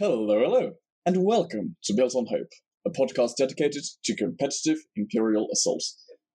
Hello, hello, and welcome to Built on Hope, a podcast dedicated to competitive Imperial assault.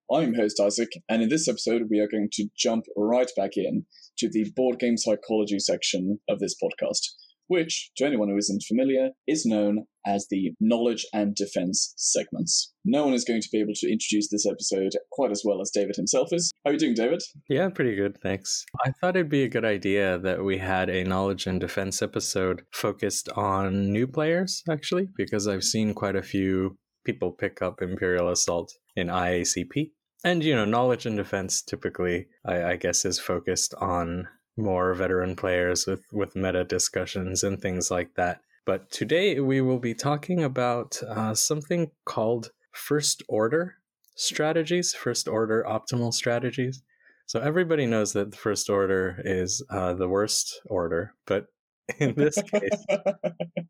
I'm host Isaac, and in this episode, we are going to jump right back in to the board game psychology section of this podcast which, to anyone who isn't familiar, is known as the knowledge and defense segments. No one is going to be able to introduce this episode quite as well as David himself is. How are you doing, David? Yeah, pretty good, thanks. I thought it'd be a good idea that we had a knowledge and defense episode focused on new players, actually, because I've seen quite a few people pick up Imperial Assault in IACP. And, you know, knowledge and defense typically, I, I guess, is focused on more veteran players with, with meta discussions and things like that. But today we will be talking about uh, something called first order strategies, first order optimal strategies. So everybody knows that the first order is uh, the worst order, but in this case,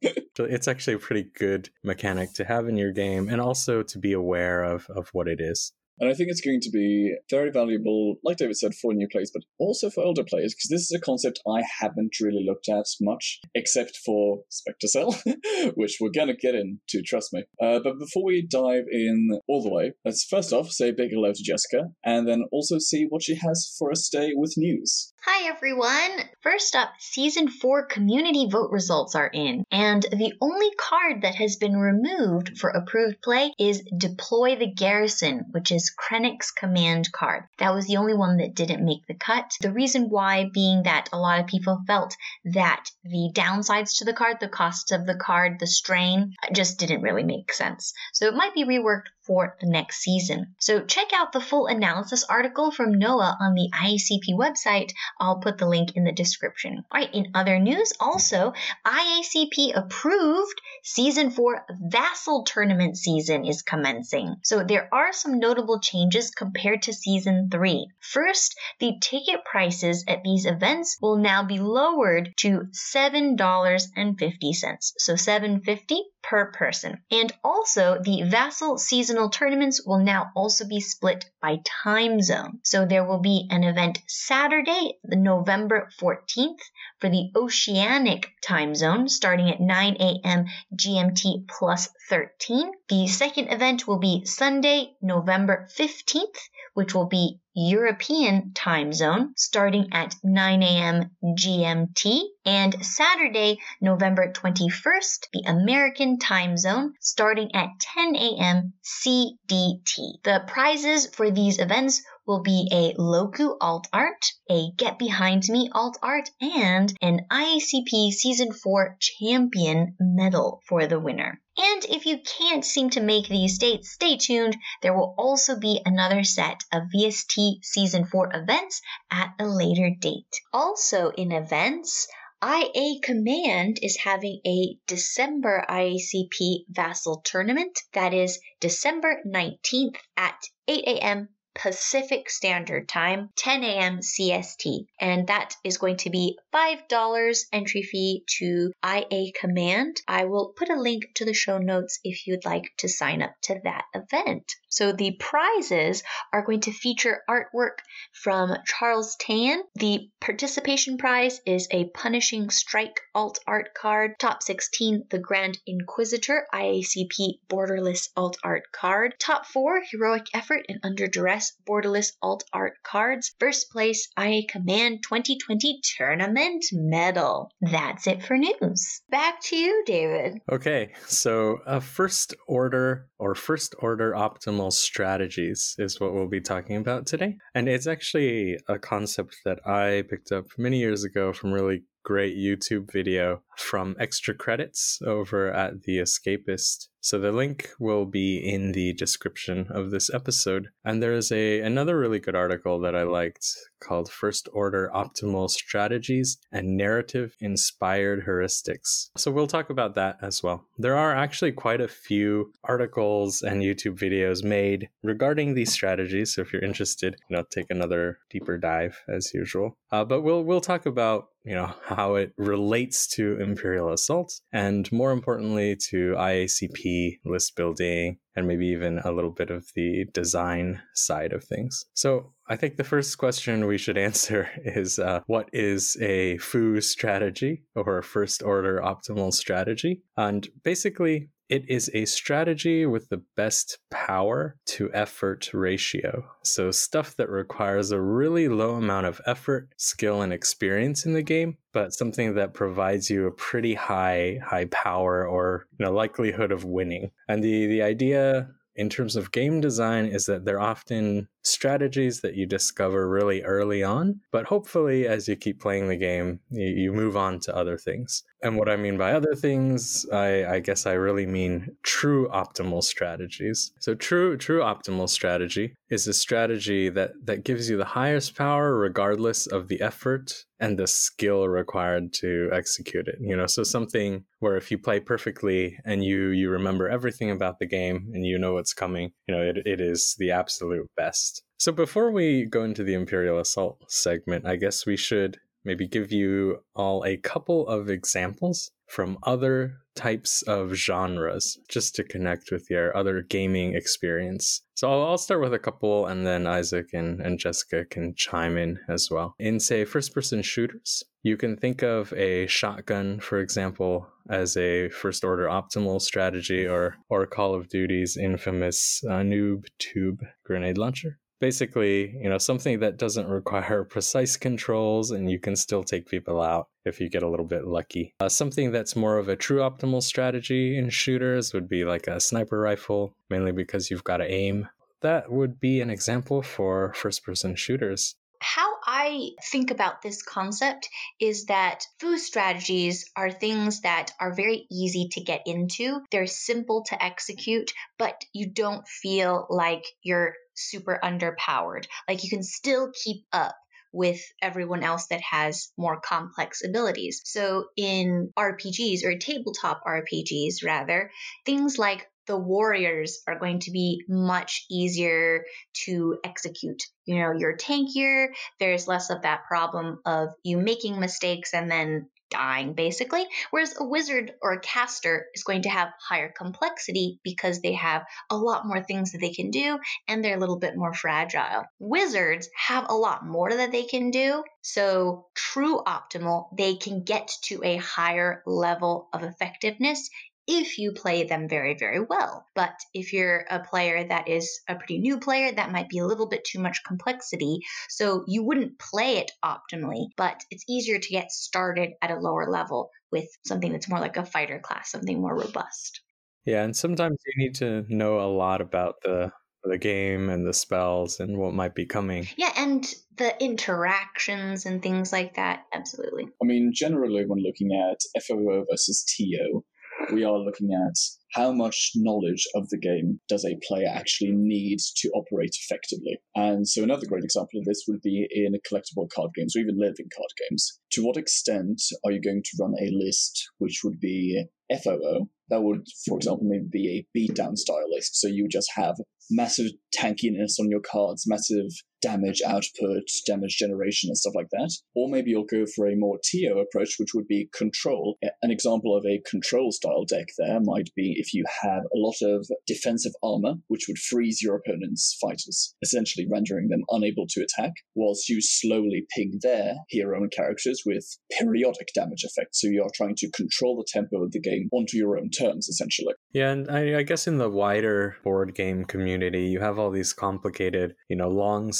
it's actually a pretty good mechanic to have in your game and also to be aware of, of what it is. And I think it's going to be very valuable, like David said, for new players, but also for older players, because this is a concept I haven't really looked at much, except for Spectre Cell, which we're going to get into, trust me. Uh, but before we dive in all the way, let's first off say a big hello to Jessica, and then also see what she has for us today with news. Hi everyone! First up, Season 4 community vote results are in, and the only card that has been removed for approved play is Deploy the Garrison, which is Krennic's command card. That was the only one that didn't make the cut. The reason why being that a lot of people felt that the downsides to the card, the cost of the card, the strain, uh, just didn't really make sense. So it might be reworked for the next season. So check out the full analysis article from Noah on the IACP website. I'll put the link in the description. All right, in other news, also, IACP approved season four Vassal tournament season is commencing. So there are some notable changes compared to season three. First, the ticket prices at these events will now be lowered to $7.50. So 750 per person. And also, the Vassal seasonal tournaments will now also be split by time zone. So there will be an event Saturday, November 14th, for the Oceanic time zone starting at 9 a.m. GMT plus 13. The second event will be Sunday, November 15th, which will be European time zone starting at 9 a.m. GMT, and Saturday, November 21st, the American time zone starting at 10 a.m. CDT. The prizes for these events will be a Loku alt art, a Get Behind Me alt art, and an IACP Season 4 Champion medal for the winner. And if you can't seem to make these dates, stay tuned. There will also be another set of VST Season 4 events at a later date. Also, in events, IA Command is having a December IACP Vassal Tournament that is December 19th at 8 a.m. Pacific Standard Time, 10 a.m. CST. And that is going to be $5 entry fee to IA Command. I will put a link to the show notes if you'd like to sign up to that event. So the prizes are going to feature artwork from Charles Tan. The participation prize is a Punishing Strike alt art card. Top 16, the Grand Inquisitor IACP Borderless alt art card. Top 4, Heroic Effort and Under Duress Borderless alt art cards. First place, IA Command 2020 Tournament medal. That's it for news. Back to you, David. Okay, so a first order or first order optimal strategies is what we'll be talking about today. And it's actually a concept that I picked up many years ago from really great YouTube video from extra credits over at The Escapist. So the link will be in the description of this episode. And there's a another really good article that I liked called First Order Optimal Strategies and Narrative Inspired Heuristics. So we'll talk about that as well. There are actually quite a few articles and YouTube videos made regarding these strategies. So if you're interested, you know, take another deeper dive as usual. Uh, but we'll we'll talk about you know, how it relates to Imperial Assault, and more importantly, to IACP list building, and maybe even a little bit of the design side of things. So I think the first question we should answer is uh, what is a FOO strategy or a first order optimal strategy? And basically, it is a strategy with the best power to effort ratio. So, stuff that requires a really low amount of effort, skill, and experience in the game, but something that provides you a pretty high high power or you know, likelihood of winning. And the, the idea in terms of game design is that they're often strategies that you discover really early on, but hopefully, as you keep playing the game, you, you move on to other things. And what I mean by other things, I, I, guess I really mean true optimal strategies. So true true optimal strategy is a strategy that that gives you the highest power regardless of the effort and the skill required to execute it. You know, so something where if you play perfectly and you you remember everything about the game and you know what's coming, you know, it, it is the absolute best. So before we go into the Imperial Assault segment, I guess we should maybe give you all a couple of examples from other types of genres just to connect with your other gaming experience. So I'll, I'll, start with a couple and then Isaac and, and Jessica can chime in as well. In, say, first person shooters, you can think of a shotgun, for example, as a first order optimal strategy or, or Call of Duty's infamous uh, noob tube grenade launcher basically, you know, something that doesn't require precise controls and you can still take people out if you get a little bit lucky. Uh, something that's more of a true optimal strategy in shooters would be like a sniper rifle, mainly because you've got to aim. That would be an example for first person shooters. How I think about this concept is that FOO strategies are things that are very easy to get into. They're simple to execute, but you don't feel like you're super underpowered. Like you can still keep up with everyone else that has more complex abilities. So in RPGs or tabletop RPGs rather, things like the warriors are going to be much easier to execute. You know, you're tankier, there's less of that problem of you making mistakes and then dying, basically. Whereas a wizard or a caster is going to have higher complexity because they have a lot more things that they can do and they're a little bit more fragile. Wizards have a lot more that they can do. So, true optimal, they can get to a higher level of effectiveness if you play them very, very well. But if you're a player that is a pretty new player, that might be a little bit too much complexity. So you wouldn't play it optimally, but it's easier to get started at a lower level with something that's more like a fighter class, something more robust. Yeah, and sometimes you need to know a lot about the the game and the spells and what might be coming. Yeah, and the interactions and things like that. Absolutely. I mean, generally, when looking at FOO versus TO, we are looking at how much knowledge of the game does a player actually need to operate effectively. And so another great example of this would be in collectible card games or even living card games. To what extent are you going to run a list which would be FOO? That would, for example, maybe be a beatdown style list. So you just have massive tankiness on your cards, massive damage output, damage generation, and stuff like that. Or maybe you'll go for a more TO approach, which would be control. An example of a control style deck there might be if you have a lot of defensive armor, which would freeze your opponent's fighters, essentially rendering them unable to attack, whilst you slowly ping their hero and characters with periodic damage effects. So you're trying to control the tempo of the game onto your own terms, essentially. Yeah, and I, I guess in the wider board game community, you have all these complicated, you know, long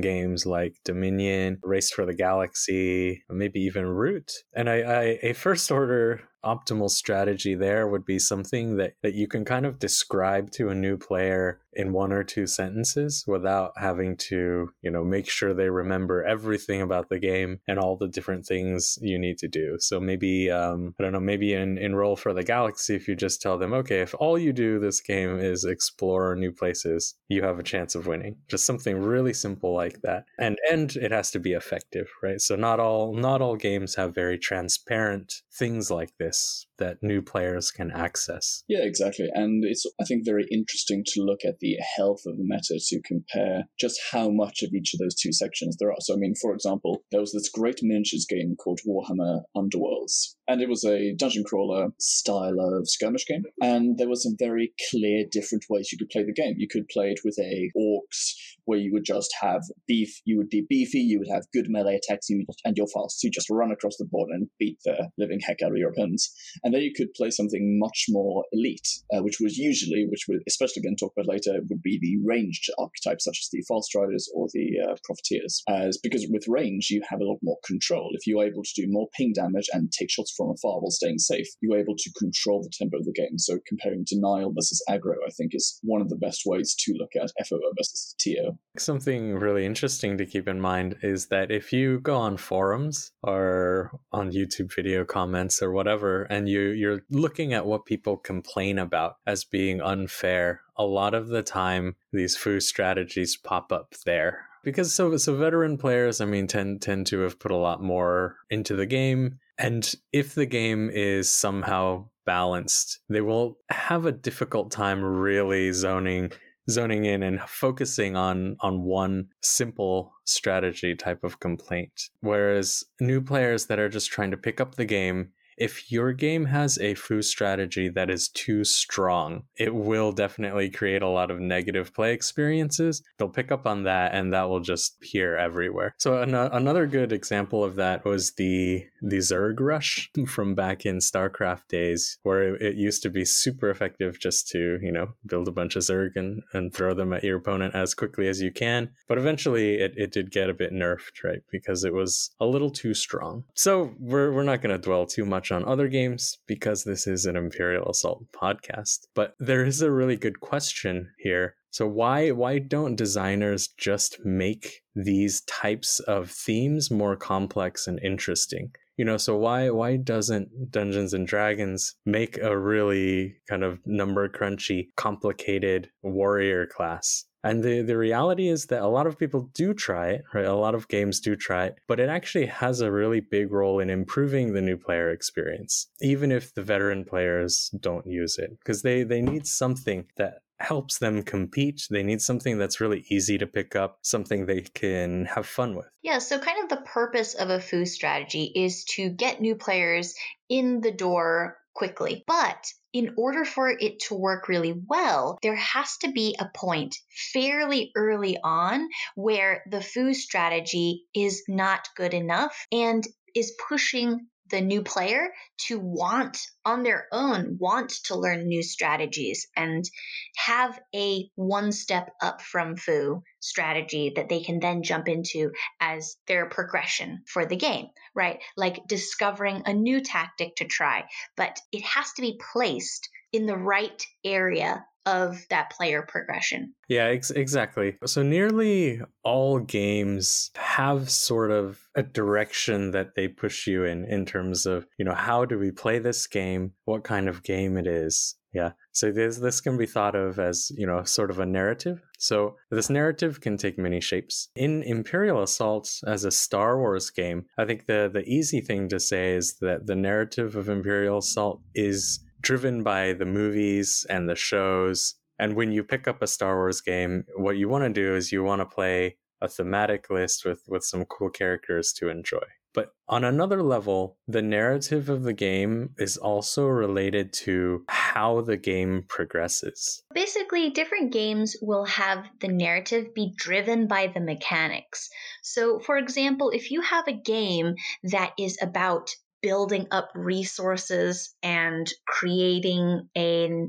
games like Dominion, Race for the Galaxy, maybe even Root. And I, I a first order optimal strategy there would be something that, that you can kind of describe to a new player in one or two sentences without having to, you know, make sure they remember everything about the game and all the different things you need to do. So maybe, um, I don't know, maybe in, in Roll for the Galaxy, if you just tell them, okay, if all you do this game is explore new places, you have a chance of winning. Just something really simple like that. And, and it has to be effective, right? So not all, not all games have very transparent things like this that new players can access. Yeah, exactly. And it's, I think, very interesting to look at a health of the meta to compare just how much of each of those two sections there are. So, I mean, for example, there was this great miniatures game called Warhammer Underworlds, and it was a dungeon crawler style of skirmish game. And there were some very clear different ways you could play the game. You could play it with a orcs where you would just have beef, you would be beefy, you would have good melee attacks, you and you're fast. You just run across the board and beat the living heck out of your opponents. And then you could play something much more elite, uh, which was usually, which would especially going to talk about later, would be the ranged archetypes such as the Farstriders or the uh, profiteers. As because with range you have a lot more control. If you're able to do more ping damage and take shots from afar while staying safe, you're able to control the tempo of the game. So comparing denial versus aggro, I think is one of the best ways to look at FOO versus TO. Something really interesting to keep in mind is that if you go on forums or on YouTube video comments or whatever, and you you're looking at what people complain about as being unfair, a lot of the time these foo strategies pop up there because so so veteran players i mean tend tend to have put a lot more into the game and if the game is somehow balanced they will have a difficult time really zoning zoning in and focusing on on one simple strategy type of complaint. Whereas new players that are just trying to pick up the game if your game has a foo strategy that is too strong, it will definitely create a lot of negative play experiences. They'll pick up on that and that will just appear everywhere. So an- another good example of that was the the Zerg rush from back in StarCraft days where it, it used to be super effective just to, you know, build a bunch of Zerg and, and throw them at your opponent as quickly as you can. But eventually it, it did get a bit nerfed, right? Because it was a little too strong. So we're, we're not going to dwell too much on other games because this is an Imperial Assault podcast. But there is a really good question here. So why why don't designers just make these types of themes more complex and interesting? You know, so why why doesn't Dungeons and Dragons make a really kind of number crunchy, complicated warrior class and the, the reality is that a lot of people do try it, right? A lot of games do try it, but it actually has a really big role in improving the new player experience, even if the veteran players don't use it, because they, they need something that helps them compete. They need something that's really easy to pick up, something they can have fun with. Yeah, so kind of the purpose of a foo strategy is to get new players in the door quickly. But in order for it to work really well, there has to be a point fairly early on where the foo strategy is not good enough and is pushing the new player to want on their own want to learn new strategies and have a one step up from foo strategy that they can then jump into as their progression for the game right? Like discovering a new tactic to try but it has to be placed in the right area of that player progression. Yeah, ex- exactly. So nearly all games have sort of a direction that they push you in in terms of, you know, how do we play this game? What kind of game it is? Yeah. So this this can be thought of as, you know, sort of a narrative. So this narrative can take many shapes. In Imperial Assault as a Star Wars game, I think the the easy thing to say is that the narrative of Imperial Assault is driven by the movies and the shows. And when you pick up a Star Wars game, what you want to do is you want to play a thematic list with, with some cool characters to enjoy. But on another level, the narrative of the game is also related to how the game progresses. Basically, different games will have the narrative be driven by the mechanics. So, for example, if you have a game that is about building up resources and creating an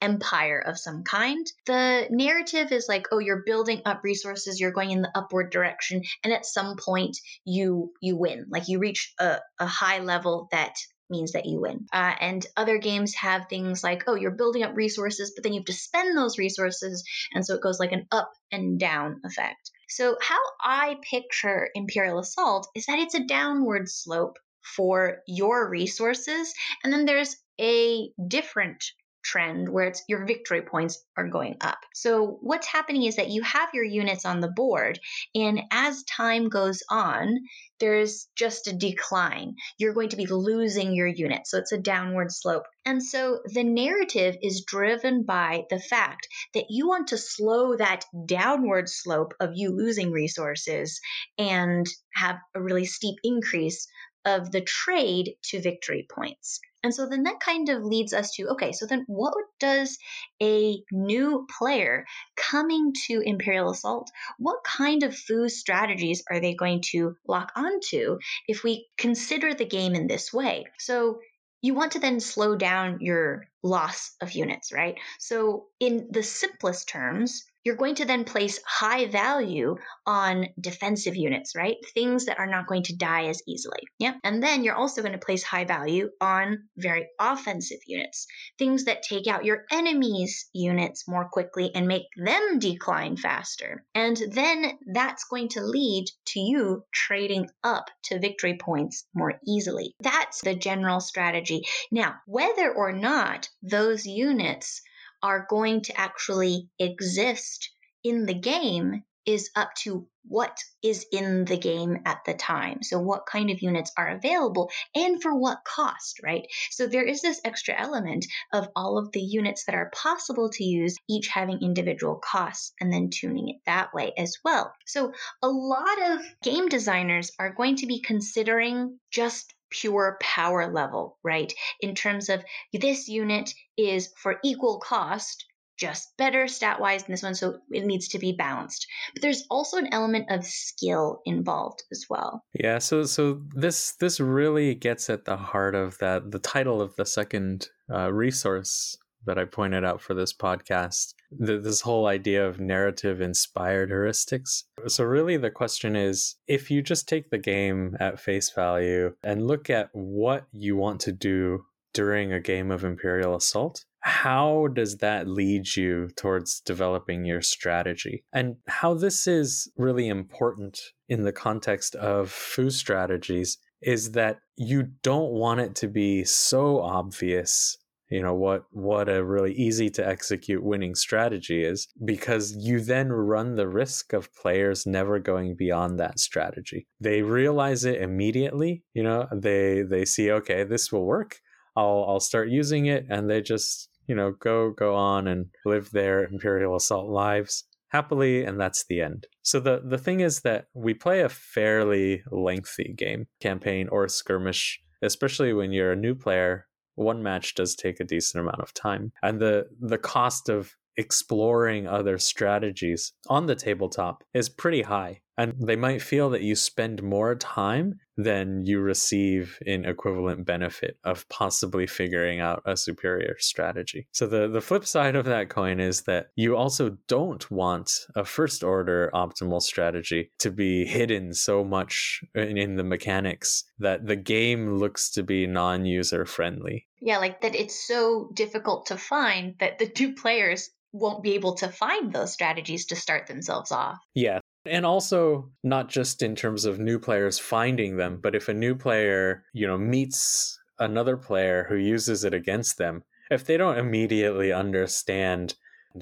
empire of some kind. The narrative is like, oh, you're building up resources, you're going in the upward direction, and at some point you you win. Like you reach a, a high level that means that you win. Uh, and other games have things like, oh, you're building up resources, but then you have to spend those resources, and so it goes like an up and down effect. So, how I picture Imperial Assault is that it's a downward slope for your resources. And then there's a different trend where it's your victory points are going up. So what's happening is that you have your units on the board and as time goes on, there's just a decline. You're going to be losing your units. So it's a downward slope. And so the narrative is driven by the fact that you want to slow that downward slope of you losing resources and have a really steep increase of the trade to victory points. And so then that kind of leads us to okay, so then what does a new player coming to Imperial Assault, what kind of FOO strategies are they going to lock onto if we consider the game in this way? So you want to then slow down your loss of units, right? So, in the simplest terms, you're going to then place high value on defensive units, right? Things that are not going to die as easily. Yeah. And then you're also going to place high value on very offensive units, things that take out your enemy's units more quickly and make them decline faster. And then that's going to lead to you trading up to victory points more easily. That's the general strategy. Now, whether or not those units are going to actually exist in the game is up to what is in the game at the time. So, what kind of units are available and for what cost, right? So, there is this extra element of all of the units that are possible to use, each having individual costs, and then tuning it that way as well. So, a lot of game designers are going to be considering just pure power level, right? In terms of this unit is for equal cost, just better stat wise than this one, so it needs to be balanced. But there's also an element of skill involved as well. Yeah, so so this this really gets at the heart of that the title of the second uh, resource that I pointed out for this podcast. The, this whole idea of narrative inspired heuristics. So, really, the question is if you just take the game at face value and look at what you want to do during a game of Imperial Assault, how does that lead you towards developing your strategy? And how this is really important in the context of FOO strategies is that you don't want it to be so obvious you know what what a really easy to execute winning strategy is because you then run the risk of players never going beyond that strategy. They realize it immediately you know they they see okay this will work. I'll i'll start using it and they just you know go go on and live their imperial assault lives happily and that's the end. So the the thing is that we play a fairly lengthy game campaign or skirmish especially when you're a new player one match does take a decent amount of time. And the the cost of exploring other strategies on the tabletop is pretty high. And they might feel that you spend more time than you receive in equivalent benefit of possibly figuring out a superior strategy. So the, the flip side of that coin is that you also don't want a first order optimal strategy to be hidden so much in, in the mechanics that the game looks to be non-user friendly. Yeah, like that it's so difficult to find that the two players won't be able to find those strategies to start themselves off. Yeah, and also, not just in terms of new players finding them, but if a new player, you know, meets another player who uses it against them, if they don't immediately understand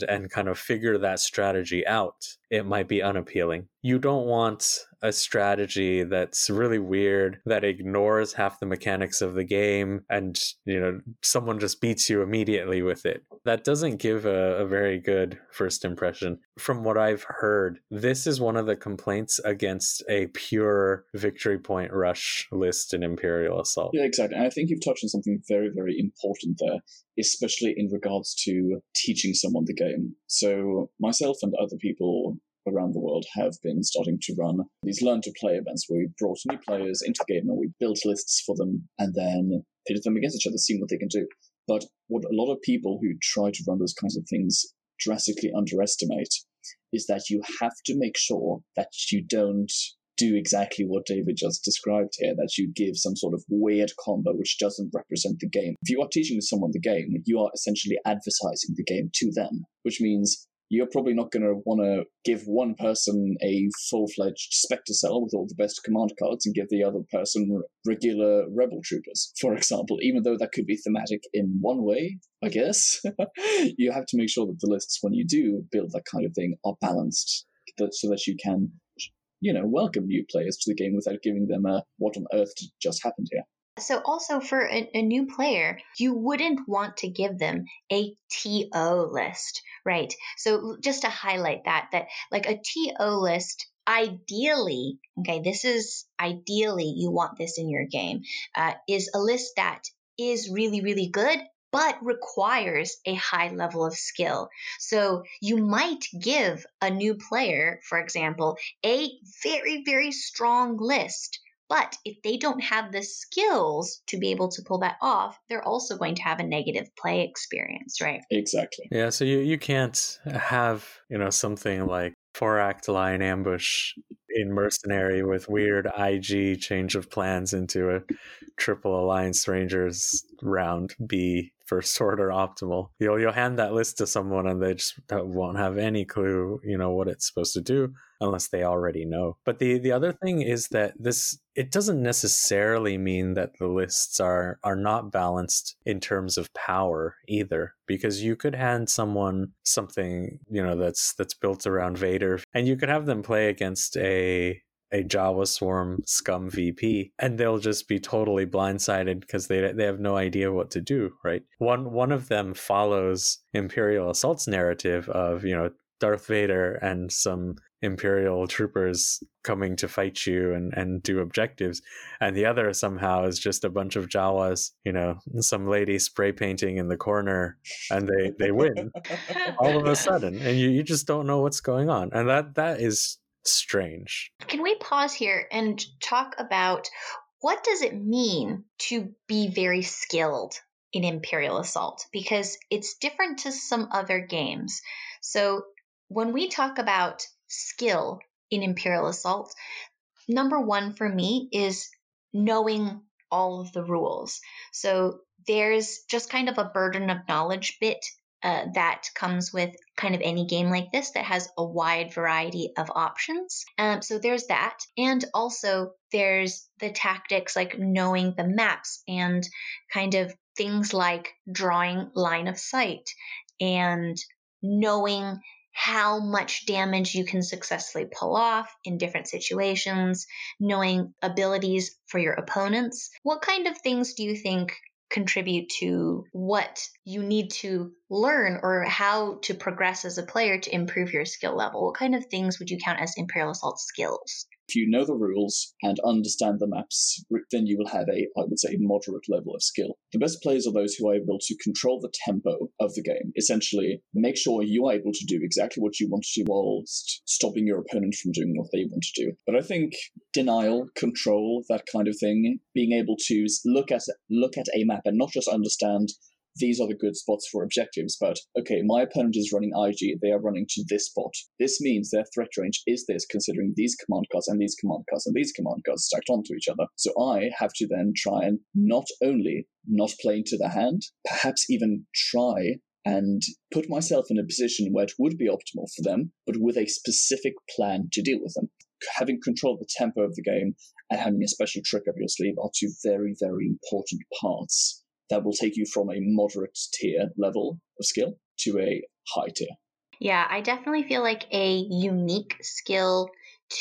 and kind of figure that strategy out, it might be unappealing. You don't want a strategy that's really weird, that ignores half the mechanics of the game, and, you know, someone just beats you immediately with it. That doesn't give a, a very good first impression. From what I've heard, this is one of the complaints against a pure victory point rush list in Imperial Assault. Yeah, exactly. And I think you've touched on something very, very important there, especially in regards to teaching someone the game. So, myself and other people around the world have been starting to run these learn to play events where we brought new players into the game and we built lists for them and then pitted them against each other, seeing what they can do. But what a lot of people who try to run those kinds of things drastically underestimate is that you have to make sure that you don't do exactly what David just described here, that you give some sort of weird combo which doesn't represent the game. If you are teaching someone the game, you are essentially advertising the game to them, which means you're probably not going to want to give one person a full-fledged Spectre cell with all the best command cards and give the other person regular Rebel troopers, for example, even though that could be thematic in one way, I guess. you have to make sure that the lists, when you do build that kind of thing, are balanced so that you can you know, welcome new players to the game without giving them a what on earth just happened here. So, also for a, a, new player, you wouldn't want to give them a TO list, right? So, just to highlight that, that like a TO list, ideally, okay, this is ideally you want this in your game, uh, is a list that is really, really good but requires a high level of skill. So you might give a new player, for example, a very, very strong list. But if they don't have the skills to be able to pull that off, they're also going to have a negative play experience, right? Exactly. Yeah, so you, you can't have, you know, something like four act line ambush in mercenary with weird IG change of plans into a triple alliance rangers round B for sword or optimal. You'll you'll hand that list to someone and they just uh, won't have any clue, you know, what it's supposed to do unless they already know. But the the other thing is that this it doesn't necessarily mean that the lists are are not balanced in terms of power either because you could hand someone something, you know, that's that's built around Vader and you could have them play against a a Jawa Swarm scum VP, and they'll just be totally blindsided because they they have no idea what to do. Right? One one of them follows Imperial Assault's narrative of you know Darth Vader and some Imperial troopers coming to fight you and, and do objectives. And the other somehow is just a bunch of Jawas, you know, some lady spray painting in the corner and they, they win all of a sudden. And you, you just don't know what's going on. And that that is strange. Can we pause here and talk about what does it mean to be very skilled in Imperial Assault? Because it's different to some other games. So when we talk about skill in Imperial Assault, number one for me is knowing all of the rules. So there's just kind of a burden of knowledge bit uh, that comes with kind of any game like this that has a wide variety of options. Um, so there's that. And also there's the tactics like knowing the maps and kind of things like drawing line of sight and knowing how much damage you can successfully pull off in different situations, knowing abilities for your opponents. What kind of things do you think contribute to what you need to learn or how to progress as a player to improve your skill level? What kind of things would you count as Imperial Assault skills? If you know the rules and understand the maps, then you will have a, I would say, moderate level of skill. The best players are those who are able to control the tempo of the game. Essentially, make sure you are able to do exactly what you want to do whilst stopping your opponent from doing what they want to do. But I think denial, control, that kind of thing, being able to look at look at a map and not just understand these are the good spots for objectives, but okay, my opponent is running IG, they are running to this spot. This means their threat range is this, considering these command cards and these command cards and these command cards stacked onto each other. So I have to then try and not only not play into the hand, perhaps even try and put myself in a position where it would be optimal for them, but with a specific plan to deal with them. Having control of the tempo of the game and having a special trick up your sleeve are two very, very important parts that will take you from a moderate tier level of skill to a high tier. Yeah, I definitely feel like a unique skill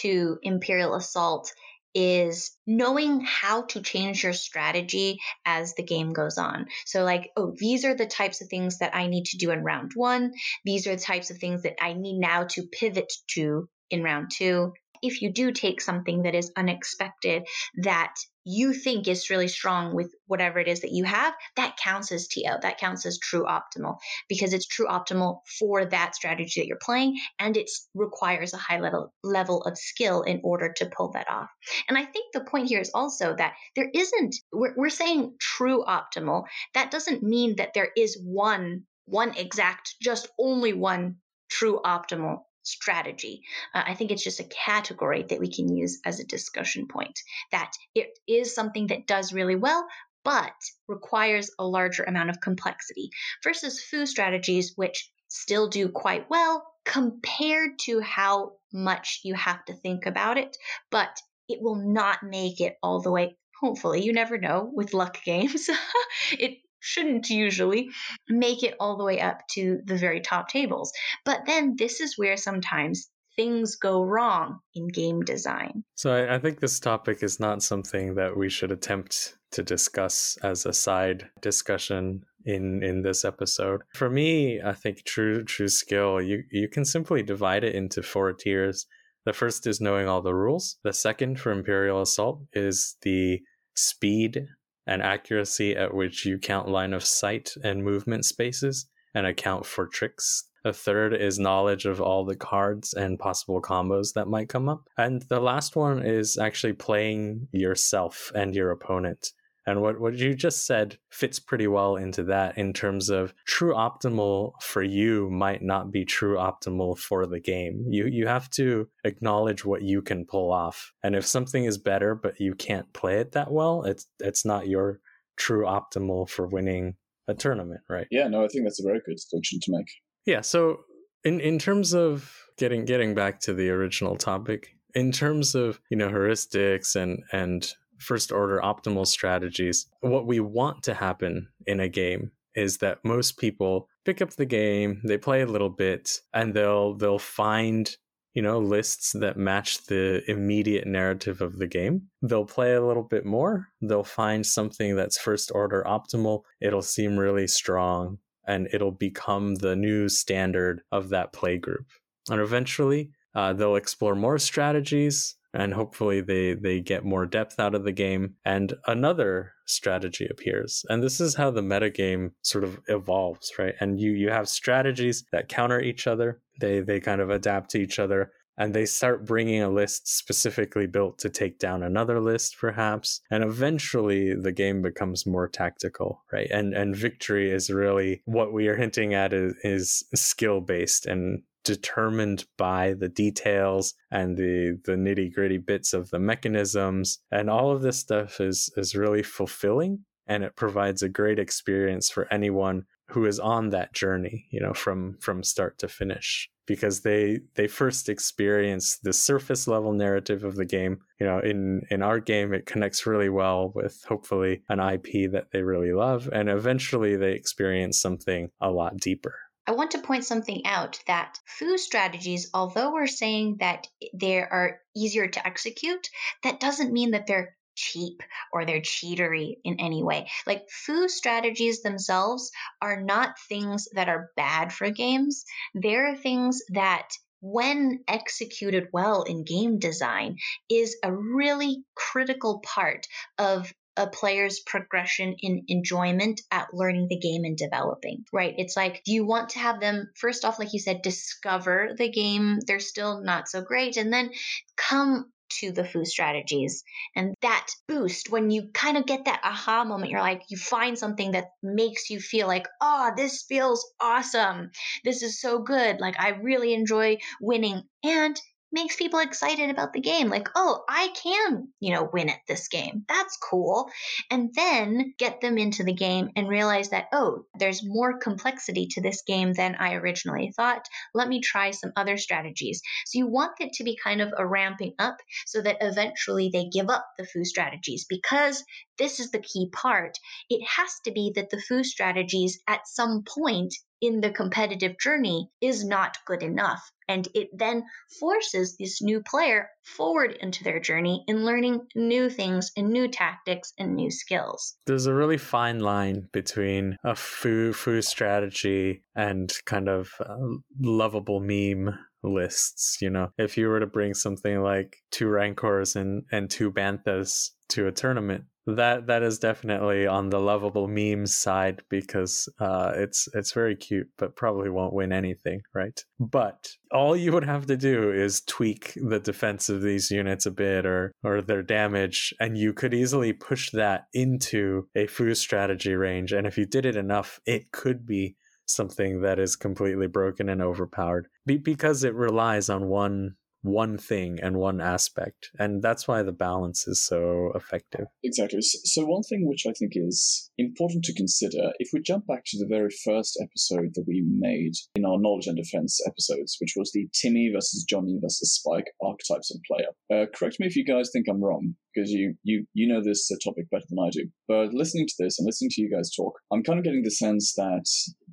to Imperial Assault is knowing how to change your strategy as the game goes on. So, like, oh, these are the types of things that I need to do in round one. These are the types of things that I need now to pivot to in round two. If you do take something that is unexpected that you think is really strong with whatever it is that you have, that counts as TO. That counts as true optimal because it's true optimal for that strategy that you're playing and it requires a high level level of skill in order to pull that off. And I think the point here is also that there isn't we're, we're saying true optimal. That doesn't mean that there is one one exact just only one true optimal strategy. Uh, I think it's just a category that we can use as a discussion point that it is something that does really well, but requires a larger amount of complexity versus foo strategies, which still do quite well, compared to how much you have to think about it, but it will not make it all the way. Hopefully, you never know with luck games. it shouldn't usually make it all the way up to the very top tables. But then this is where sometimes things go wrong in game design. So I, I, think this topic is not something that we should attempt to discuss as a side discussion in in this episode. For me, I think true true skill you you can simply divide it into four tiers. The first is knowing all the rules. The second for Imperial Assault is the speed and accuracy at which you count line of sight and movement spaces and account for tricks. A third is knowledge of all the cards and possible combos that might come up. And the last one is actually playing yourself and your opponent and what, what you just said fits pretty well into that in terms of true optimal for you might not be true optimal for the game. You you have to acknowledge what you can pull off. And if something is better but you can't play it that well, it's it's not your true optimal for winning a tournament, right? Yeah, no, I think that's a very good distinction to make. Yeah, so in in terms of getting getting back to the original topic, in terms of, you know, heuristics and and first order optimal strategies, what we want to happen in a game is that most people pick up the game, they play a little bit, and they'll they'll find you know lists that match the immediate narrative of the game. They'll play a little bit more, they'll find something that's first order optimal, it'll seem really strong and it'll become the new standard of that play group. And eventually, uh, they'll explore more strategies and hopefully they they get more depth out of the game. And another strategy appears and this is how the metagame sort of evolves right? And you you have strategies that counter each other. They they kind of adapt to each other and they start bringing a list specifically built to take down another list perhaps. And eventually the game becomes more tactical right? And and victory is really what we are hinting at is, is skill based and determined by the details and the the nitty gritty bits of the mechanisms. And all of this stuff is is really fulfilling and it provides a great experience for anyone who is on that journey you know from from start to finish. Because they they first experience the surface level narrative of the game. You know in in our game it connects really well with hopefully an ip that they really love and eventually they experience something a lot deeper I want to point something out that foo strategies, although we're saying that they are easier to execute, that doesn't mean that they're cheap or they're cheatery in any way. Like foo strategies themselves are not things that are bad for games. They're things that when executed well in game design is a really critical part of a player's progression in enjoyment at learning the game and developing, right? It's like, you want to have them, first off, like you said, discover the game? They're still not so great. And then come to the FOO strategies and that boost when you kind of get that aha moment you're like you find something that makes you feel like oh this feels awesome this is so good like i really enjoy winning and makes people excited about the game. Like, oh, I can, you know, win at this game. That's cool. And then get them into the game and realize that, oh, there's more complexity to this game than I originally thought. Let me try some other strategies. So you want it to be kind of a ramping up so that eventually they give up the foo strategies because this is the key part. It has to be that the foo strategies at some point in the competitive journey is not good enough. And it then forces this new player forward into their journey in learning new things and new tactics and new skills. There's a really fine line between a foo foo strategy and kind of um, lovable meme lists. You know, if you were to bring something like two Rancors and, and two Banthas to a tournament, that that is definitely on the lovable memes side because uh, it's it's very cute, but probably won't win anything, right? But all you would have to do is tweak the defense of these units a bit or or their damage, and you could easily push that into a foo strategy range. And if you did it enough, it could be something that is completely broken and overpowered Be- because it relies on one one thing and one aspect. And that's why the balance is so effective. Exactly. So, one thing which I think is important to consider, if we jump back to the very first episode that we made in our knowledge and defense episodes, which was the Timmy versus Johnny versus Spike archetypes of player. Uh, correct me if you guys think I'm wrong, because you you you know this uh, topic better than I do. But listening to this and listening to you guys talk, I'm kind of getting the sense that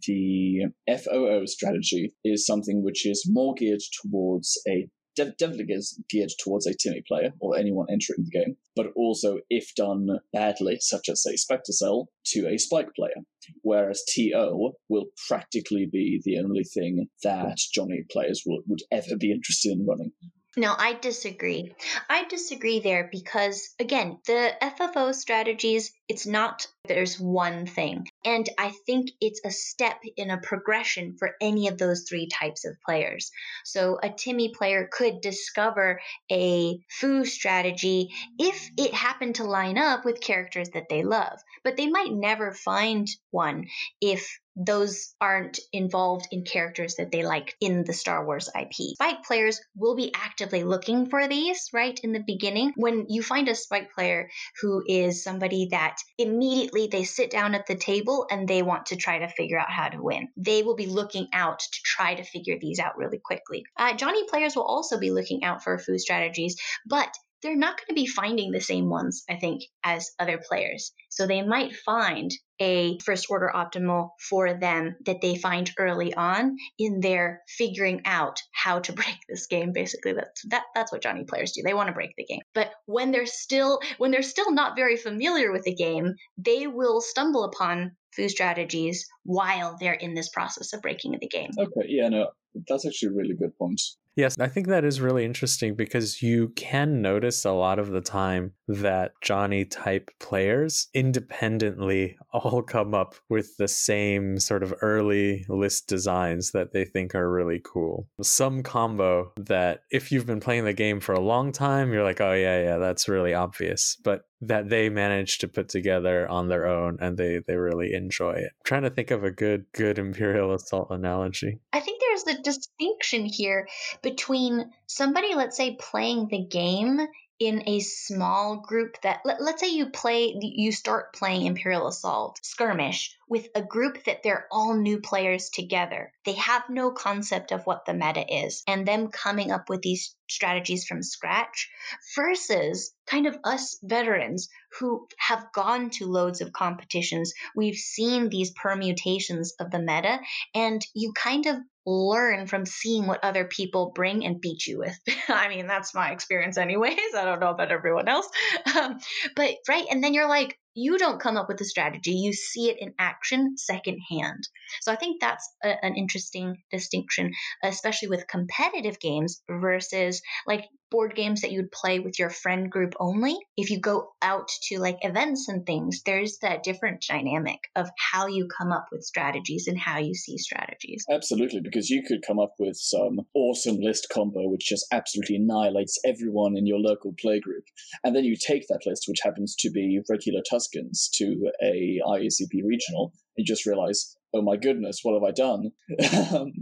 the FOO strategy is something which is more geared towards a definitely geared towards a Timmy player or anyone entering the game, but also, if done badly, such as say Spectre Cell, to a Spike player. Whereas TO will practically be the only thing that Johnny players will, would ever be interested in running. No, I disagree. I disagree there because, again, the FFO strategies, it's not there's one thing. And I think it's a step in a progression for any of those three types of players. So a Timmy player could discover a foo strategy if it happened to line up with characters that they love, but they might never find one if those aren't involved in characters that they like in the Star Wars IP. Spike players will be actively looking for these, right, in the beginning. When you find a Spike player who is somebody that immediately they sit down at the table and they want to try to figure out how to win, they will be looking out to try to figure these out really quickly. Uh, Johnny players will also be looking out for foo strategies, but they're not going to be finding the same ones, I think, as other players. So they might find a first order optimal for them that they find early on in their figuring out how to break this game. Basically, that's that, that's what Johnny players do. They want to break the game. But when they're still when they're still not very familiar with the game, they will stumble upon foo strategies while they're in this process of breaking the game. Okay, yeah, no, that's actually a really good point. Yes, I think that is really interesting because you can notice a lot of the time that Johnny type players independently all come up with the same sort of early list designs that they think are really cool. Some combo that if you've been playing the game for a long time, you're like, oh, yeah, yeah, that's really obvious. But that they managed to put together on their own and they they really enjoy it. I'm trying to think of a good good imperial assault analogy. I think there's distinction here between somebody let's say playing the game in a small group that let, us say you play you start playing imperial assault skirmish with a group that they're all new players together they have no concept of what the meta is and them coming up with these strategies from scratch versus kind of us veterans who have gone to loads of competitions we've seen these permutations of the meta and you kind of learn from seeing what other people bring and beat you with. I mean, that's my experience, anyways. I don't know about everyone else. Um, but, right. And then you're like, you don't come up with a strategy, you see it in action secondhand. So I think that's a, an interesting distinction, especially with competitive games versus like board games that you'd play with your friend group only. If you go out to like events and things, there's that different dynamic of how you come up with strategies and how you see strategies. Absolutely, because you could come up with some awesome list combo which just absolutely annihilates everyone in your local play group. And then you take that list, which happens to be regular Tuskens, to a IACP regional, and you just realize, oh my goodness, what have I done? Um,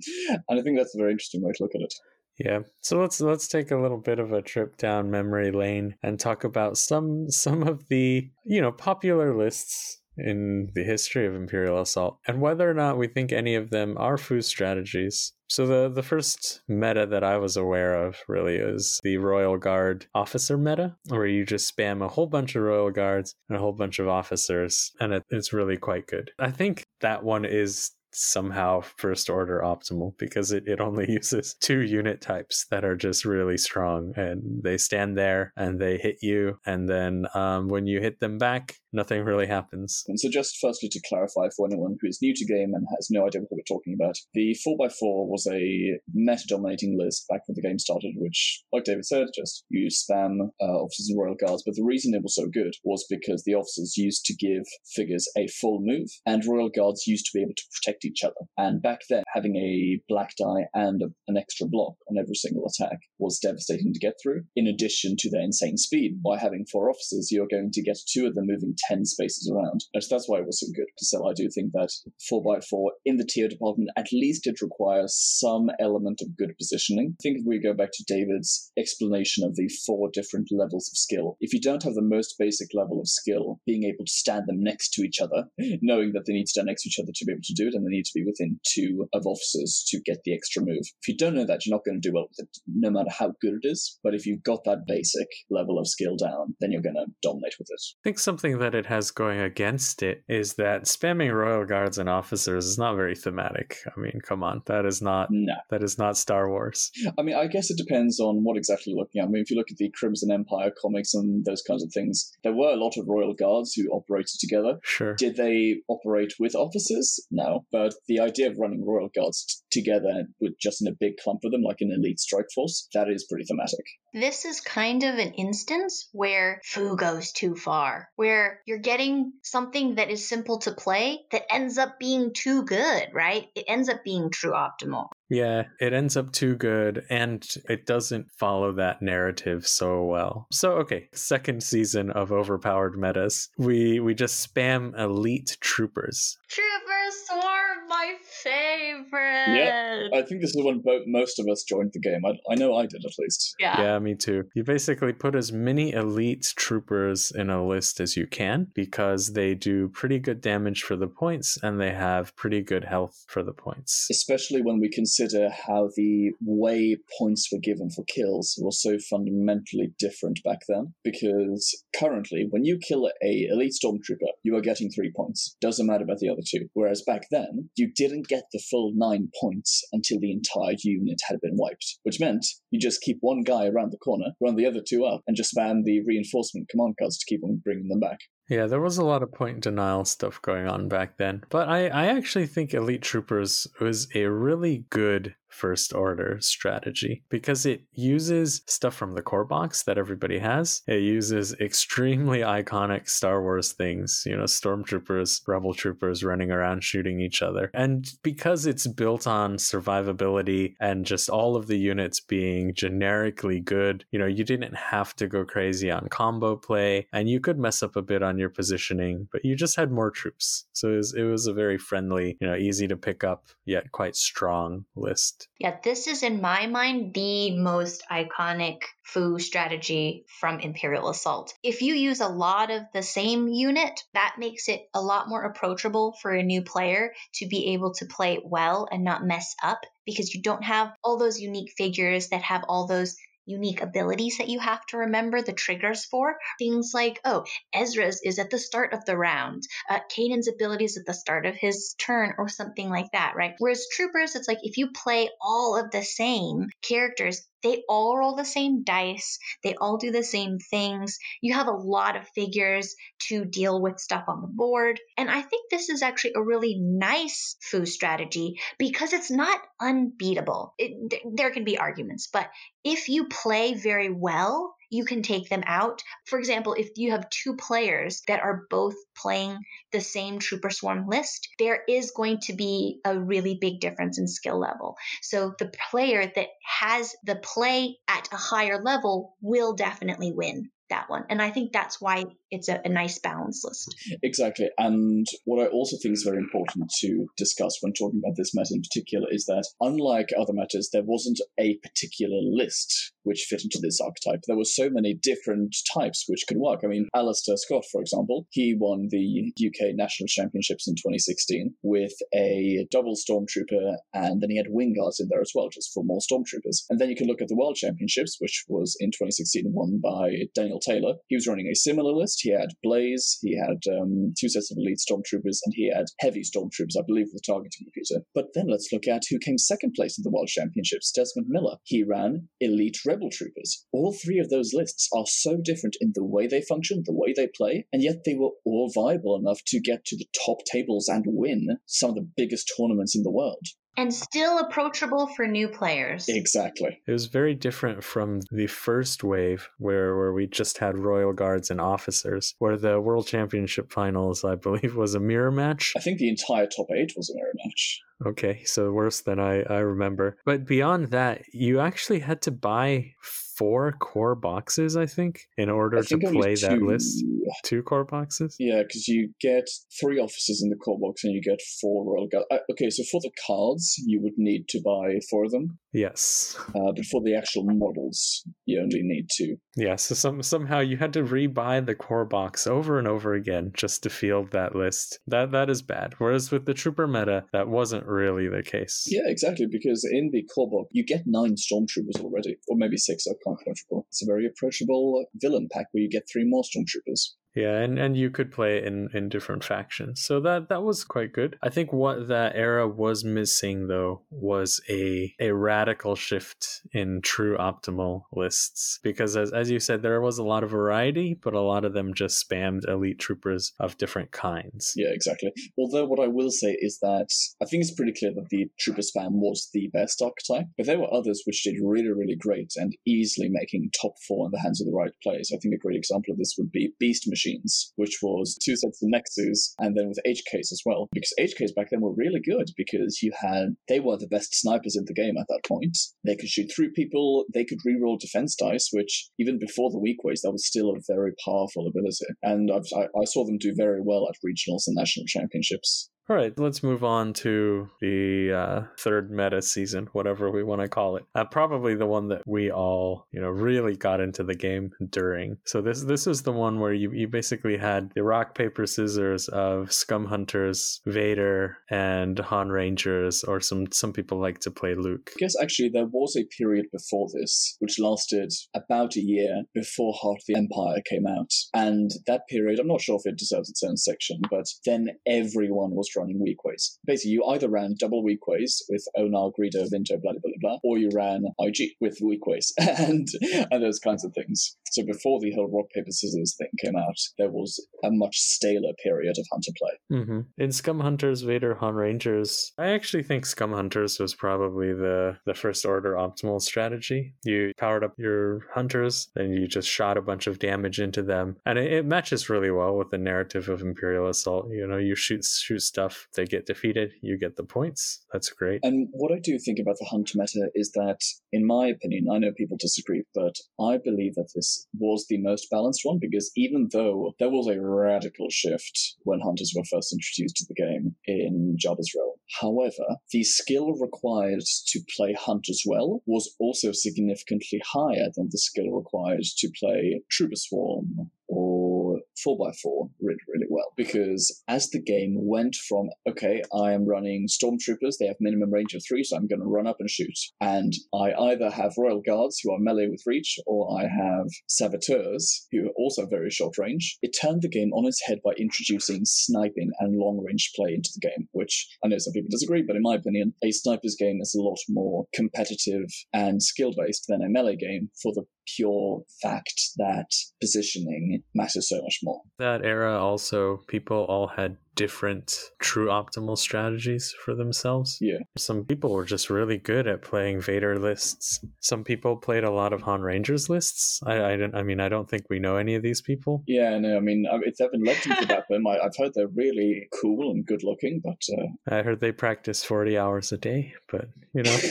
and I think that's a very interesting way to look at it. Yeah. So let's let's take a little bit of a trip down memory lane and talk about some some of the, you know, popular lists in the history of Imperial Assault and whether or not we think any of them are foo strategies. So the the first meta that I was aware of really is the Royal Guard officer meta, where you just spam a whole bunch of Royal Guards and a whole bunch of officers, and it, it's really quite good. I think that one is somehow first order optimal because it, it only uses two unit types that are just really strong and they stand there and they hit you. And then um, when you hit them back nothing really happens. And so, just firstly to clarify for anyone who is new to game and has no idea what we're talking about, the 4x4 was a meta dominating list back when the game started, which, like David said, just used spam uh, officers and royal guards. But the reason it was so good was because the officers used to give figures a full move, and royal guards used to be able to protect each other. And back then, having a black die and a, an extra block on every single attack was devastating to get through. In addition to their insane speed, by having four officers, you're going to get two of them moving 10 spaces around. And that's why it was so good. So I do think that 4x4 in the tier department, at least it requires some element of good positioning. I think if we go back to David's explanation of the four different levels of skill, if you don't have the most basic level of skill, being able to stand them next to each other, knowing that they need to stand next to each other to be able to do it, and they need to be within two of officers to get the extra move. If you don't know that, you're not going to do well with it, no matter how good it is. But if you've got that basic level of skill down, then you're going to dominate with it. I think something that it has going against it is that spamming royal guards and officers is not very thematic. I mean, come on, that is not No. that is not Star Wars. I mean, I guess it depends on what exactly you're looking at. I mean, if you look at the Crimson Empire comics and those kinds of things, there were a lot of royal guards who operated together. Sure. Did they operate with officers? No. But the idea of running royal guards t- together with just in a big clump of them, like an elite strike force, that is pretty thematic. This is kind of an instance where foo goes too far, where you're getting something that is simple to play that ends up being too good, right? It ends up being true optimal. Yeah, it ends up too good and it doesn't follow that narrative so well. So okay, second season of overpowered metas. We we just spam elite troopers. Troopers Swarm, my favorite. Yeah, I think this is when bo- most of us joined the game. I, I know I did at least. Yeah. Yeah, me too. You basically put as many elite troopers in a list as you can because they do pretty good damage for the points and they have pretty good health for the points. Especially when we consider how the way points were given for kills was so fundamentally different back then. Because currently, when you kill a elite stormtrooper, you are getting three points. Doesn't matter about the other two. Whereas back then, you didn't get the full nine points until the entire unit had been wiped, which meant you just keep one guy around the corner, run the other two up, and just spam the reinforcement command cards to keep on bringing them back. Yeah, there was a lot of point denial stuff going on back then. But I, I actually think Elite Troopers was a really good first order strategy because it uses stuff from the core box that everybody has. It uses extremely iconic Star Wars things, you know, stormtroopers, rebel troopers running around shooting each other. And because it's built on survivability and just all of the units being generically good, you know, you didn't have to go crazy on combo play and you could mess up a bit on your positioning, but you just had more troops. So it was, it was a very friendly, you know, easy to pick up yet quite strong list. Yeah, this is in my mind the most iconic foo strategy from Imperial Assault. If you use a lot of the same unit, that makes it a lot more approachable for a new player to be able to play well and not mess up because you don't have all those unique figures that have all those unique abilities that you have to remember the triggers for. Things like, oh, Ezra's is at the start of the round, uh, Kanan's ability is at the start of his turn, or something like that, right? Whereas Troopers, it's like if you play all of the same characters, they all roll the same dice, they all do the same things. You have a lot of figures to deal with stuff on the board. And I think this is actually a really nice foo strategy because it's not unbeatable. It, th- there can be arguments, but if you play very well, you can take them out. For example, if you have two players that are both playing the same Trooper Swarm list, there is going to be a really big difference in skill level. So the player that has the play at a higher level will definitely win that one. And I think that's why it's a, a nice balance list. Exactly. And what I also think is very important to discuss when talking about this meta in particular is that unlike other metas, there wasn't a particular list which fit into this archetype. There were so many different types which could work. I mean, Alistair Scott, for example, he won the UK National Championships in 2016 with a double Stormtrooper, and then he had Wing Guards in there as well, just for more Stormtroopers. And then you can look at the World Championships, which was in 2016 won by Daniel Taylor. He was running a similar list. He had Blaise, he had um, two sets of elite Stormtroopers, and he had heavy Stormtroopers, I believe, with the targeting computer. But then let's look at who came second place in the World Championships Desmond Miller. He ran Elite Rebel Troopers. All three of those lists are so different in the way they function, the way they play, and yet they were all viable enough to get to the top tables and win some of the biggest tournaments in the world. And still approachable for new players. Exactly. It was very different from the first wave where, where we just had royal guards and officers, where the world championship finals, I believe, was a mirror match. I think the entire top eight was a mirror match. Okay, so worse than I, I remember. But beyond that, you actually had to buy four core boxes, I think, in order I to play that two. list. Two core boxes? Yeah, because you get three officers in the core box and you get four royal guards. Uh, okay, so for the cards, you would need to buy four of them. Yes. Uh, but for the actual models, you only need two. Yeah, so some, somehow you had to rebuy the core box over and over again just to field that list. That That is bad. Whereas with the Trooper meta, that wasn't really the case. Yeah, exactly, because in the core box, you get nine Stormtroopers already, or maybe six, I can't quite recall. It's a very approachable villain pack where you get three more Stormtroopers. Yeah, and, and you could play in, in different factions. So that that was quite good. I think what that era was missing though was a a radical shift in true optimal lists. Because as as you said, there was a lot of variety, but a lot of them just spammed elite troopers of different kinds. Yeah, exactly. Although what I will say is that I think it's pretty clear that the trooper spam was the best archetype, but there were others which did really, really great and easily making top four in the hands of the right players. I think a great example of this would be Beast Machine machines, which was two sets of Nexus and then with HKs as well. Because HKs back then were really good because you had, they were the best snipers in the game at that point. They could shoot through people, they could reroll defense dice, which even before the Weequays, that was still a very powerful ability. And I, I saw them do very well at regionals and national championships. All right, let's move on to the uh, third meta season, whatever we want to call it. Uh, probably the one that we all, you know, really got into the game during. So this this is the one where you, you basically had the rock paper scissors of Scum Hunters, Vader, and Han Rangers, or some some people like to play Luke. I guess actually there was a period before this which lasted about a year before Heart of the Empire came out, and that period I'm not sure if it deserves its own section, but then everyone was running Weequays. Basically, you either ran double Weequays with Onar, Greedo, Vinto, blah, blah, blah, blah, or you ran IG with weak ways and, and those kinds of things. So before the whole rock, paper, scissors thing came out, there was a much staler period of Hunter play. Mm-hmm. In Scum Hunters, Vader, Han Rangers, I actually think Scum Hunters was probably the, the first order optimal strategy. You powered up your hunters, then you just shot a bunch of damage into them, and it, it matches really well with the narrative of Imperial Assault. You know, you shoot shoot stuff, they get defeated, you get the points. That's great. And what I do think about the Hunter meta is that, in my opinion, I know people disagree, but I believe that this was the most balanced one because even though there was a radical shift when hunters were first introduced to the game in Jabba's Realm, however, the skill required to play hunters well was also significantly higher than the skill required to play Trooper Swarm or 4x4 really, really well. Because as the game went from, okay, I am running stormtroopers, they have minimum range of three, so I'm going to run up and shoot. And I either have royal guards who are melee with reach, or I have saboteurs who are also very short range. It turned the game on its head by introducing sniping and long range play into the game, which I know some people disagree, but in my opinion, a sniper's game is a lot more competitive and skill based than a melee game for the pure fact that positioning matters so much more. That era also, people all had different true optimal strategies for themselves. Yeah. Some people were just really good at playing Vader lists. Some people played a lot of Han Rangers lists. I I, don't, I mean I don't think we know any of these people. Yeah, no, I mean it's Evan Legends about them. I, I've heard they're really cool and good looking, but uh... I heard they practice forty hours a day. But you know.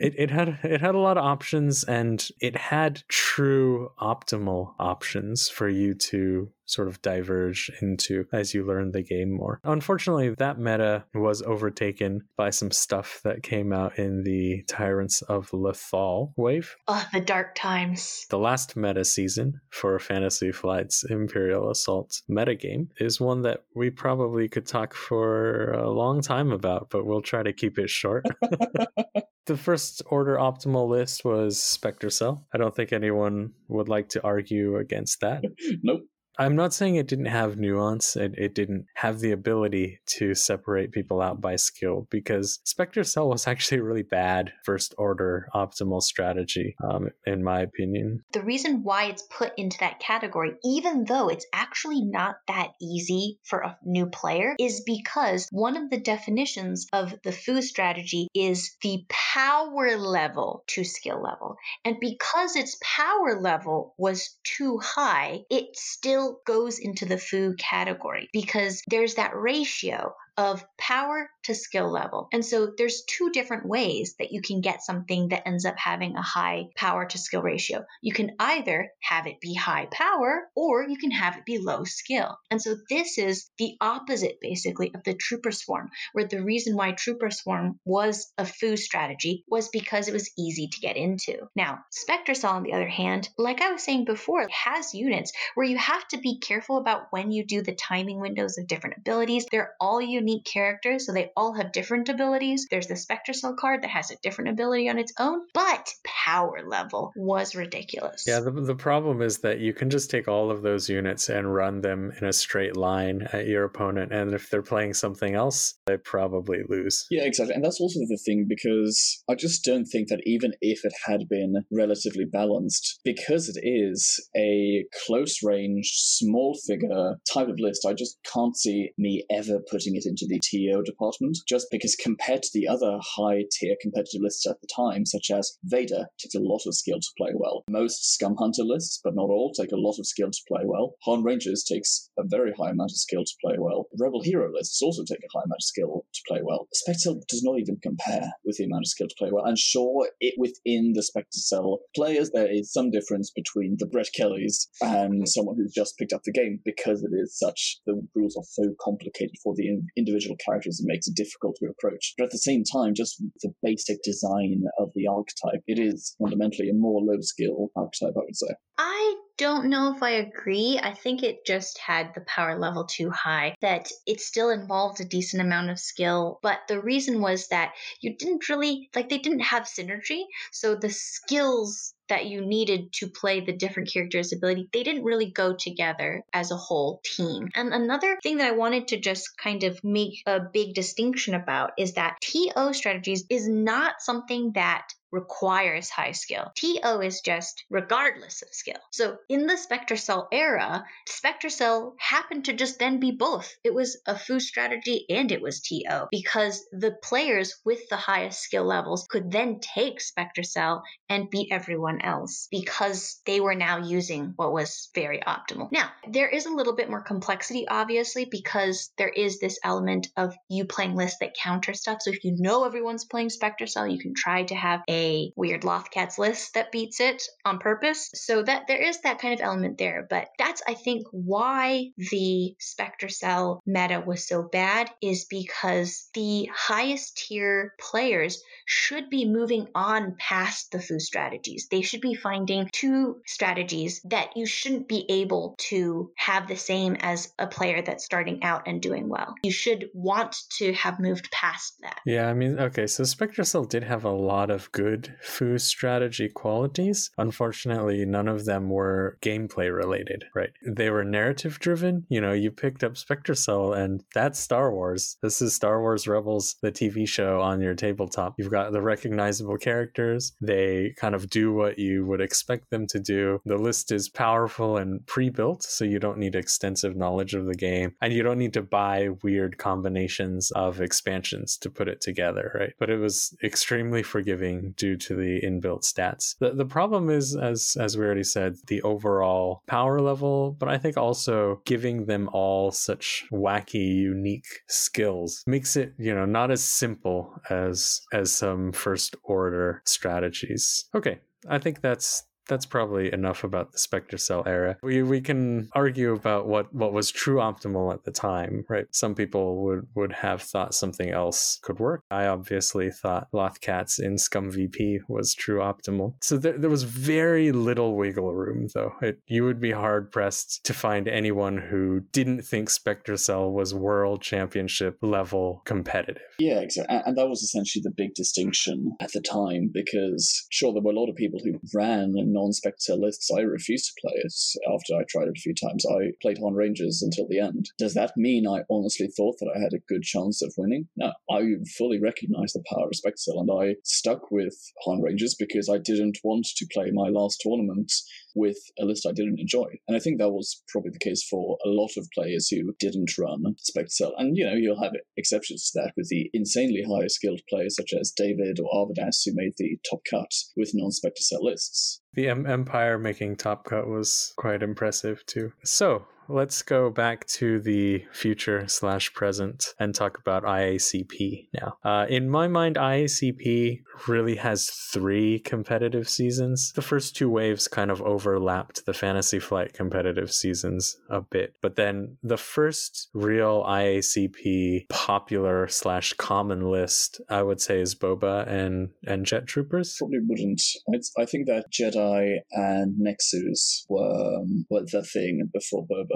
it, it had it had a lot of options and it had true optimal options for you to sort of diverge into as you learn the game more. Unfortunately, that meta was overtaken by some stuff that came out in the Tyrants of Lothal wave. Oh, the dark times. The last meta season for Fantasy Flight's Imperial Assault metagame is one that we probably could talk for a long time about, but we'll try to keep it short. the first order optimal list was Spectre Cell. I don't think anyone would like to argue against that. nope. I'm not saying it didn't have nuance. It, it didn't have the ability to separate people out by skill because Spectre Cell was actually a really bad first order optimal strategy, um, in my opinion. The reason why it's put into that category, even though it's actually not that easy for a new player, is because one of the definitions of the foo strategy is the power level to skill level. And because its power level was too high, it still goes into the foo category because there's that ratio of power to skill level. And so there's two different ways that you can get something that ends up having a high power to skill ratio. You can either have it be high power or you can have it be low skill. And so this is the opposite basically of the trooper swarm, where the reason why trooper swarm was a foo strategy was because it was easy to get into. Now, Spectre on the other hand, like I was saying before, has units where you have to be careful about when you do the timing windows of different abilities. They're all unique characters, so they all have different abilities. There's the Spectre Cell card that has a different ability on its own, but power level was ridiculous. Yeah, the, the problem is that you can just take all of those units and run them in a straight line at your opponent, and if they're playing something else, they probably lose. Yeah, exactly. And that's also the thing because I just don't think that even if it had been relatively balanced, because it is a close range, small figure type of list, I just can't see me ever putting it into the TO department. Just because compared to the other high tier competitive lists at the time, such as Vader, takes a lot of skill to play well. Most Scum Hunter lists, but not all, take a lot of skill to play well. Han Rangers takes a very high amount of skill to play well. Rebel Hero lists also take a high amount of skill to play well. Spectre does not even compare with the amount of skill to play well. And sure, it within the Spectre Cell players, there is some difference between the Brett Kellys and someone who's just picked up the game because it is such, the rules are so complicated for the individual characters, it makes it difficult to approach. But at the same time, just the basic design of the archetype, it is fundamentally a more low skill archetype, I would say. I don't know if I agree. I think it just had the power level too high, that it still involved a decent amount of skill. But the reason was that you didn't really, like, they didn't have synergy. So the skills that you needed to play the different characters' ability, they didn't really go together as a whole team. And another thing that I wanted to just kind of make a big distinction about is that TO strategies is not something that requires high skill. TO is just regardless of skill. So in the Spectre Cell era, Spectre Cell happened to just then be both. It was a foo strategy and it was TO because the players with the highest skill levels could then take Spectre Cell and beat everyone else because they were now using what was very optimal. Now, there is a little bit more complexity, obviously, because there is this element of you playing lists that counter stuff. So if you know everyone's playing Spectre Cell, you can try to have a a weird Lothcats list that beats it on purpose. So that there is that kind of element there. But that's, I think, why the Spectre Cell meta was so bad is because the highest tier players should be moving on past the foo strategies. They should be finding two strategies that you shouldn't be able to have the same as a player that's starting out and doing well. You should want to have moved past that. Yeah, I mean, okay, so Spectre Cell did have a lot of good good foo strategy qualities. Unfortunately, none of them were gameplay related, right? They were narrative driven. You know, you picked up Spectre Cell and that's Star Wars. This is Star Wars Rebels, the TV show on your tabletop. You've got the recognizable characters. They kind of do what you would expect them to do. The list is powerful and pre built, so you don't need extensive knowledge of the game. And you don't need to buy weird combinations of expansions to put it together, right? But it was extremely forgiving due to the inbuilt stats. The, the problem is, as, as we already said, the overall power level, but I think also giving them all such wacky, unique skills makes it, you know, not as simple as, as some first order strategies. Okay. I think that's that's probably enough about the Spectre Cell era. We we can argue about what what was true optimal at the time, right? Some people would would have thought something else could work. I obviously thought Lothcats in Scum VP was true optimal. So there, there was very little wiggle room, though. It, you would be hard pressed to find anyone who didn't think Spectre Cell was world championship level competitive. Yeah, exactly. And that was essentially the big distinction at the time because sure there were a lot of people who ran and non-Spectre lists, I refused to play it after I tried it a few times. I played Han Rangers until the end. Does that mean I honestly thought that I had a good chance of winning? No. I fully recognize the power of Spectre and I stuck with Han Rangers because I didn't want to play my last tournament with a list I didn't enjoy. And I think that was probably the case for a lot of players who didn't run Spectre Cell. And, you know, you'll have exceptions to that with the insanely high skilled players such as David or Arvidas who made the top cut with non Spectre Cell lists. The M- Empire making top cut was quite impressive too. So, let's go back to the future slash present and talk about IACP now. Uh, in my mind, IACP really has three competitive seasons. The first two waves kind of overlapped the Fantasy Flight competitive seasons a bit, but then the first real IACP popular slash common list, I would say, is Boba and and Jet Troopers. Probably wouldn't. I, I think that Jedi and Nexus were um, were the thing before Boba.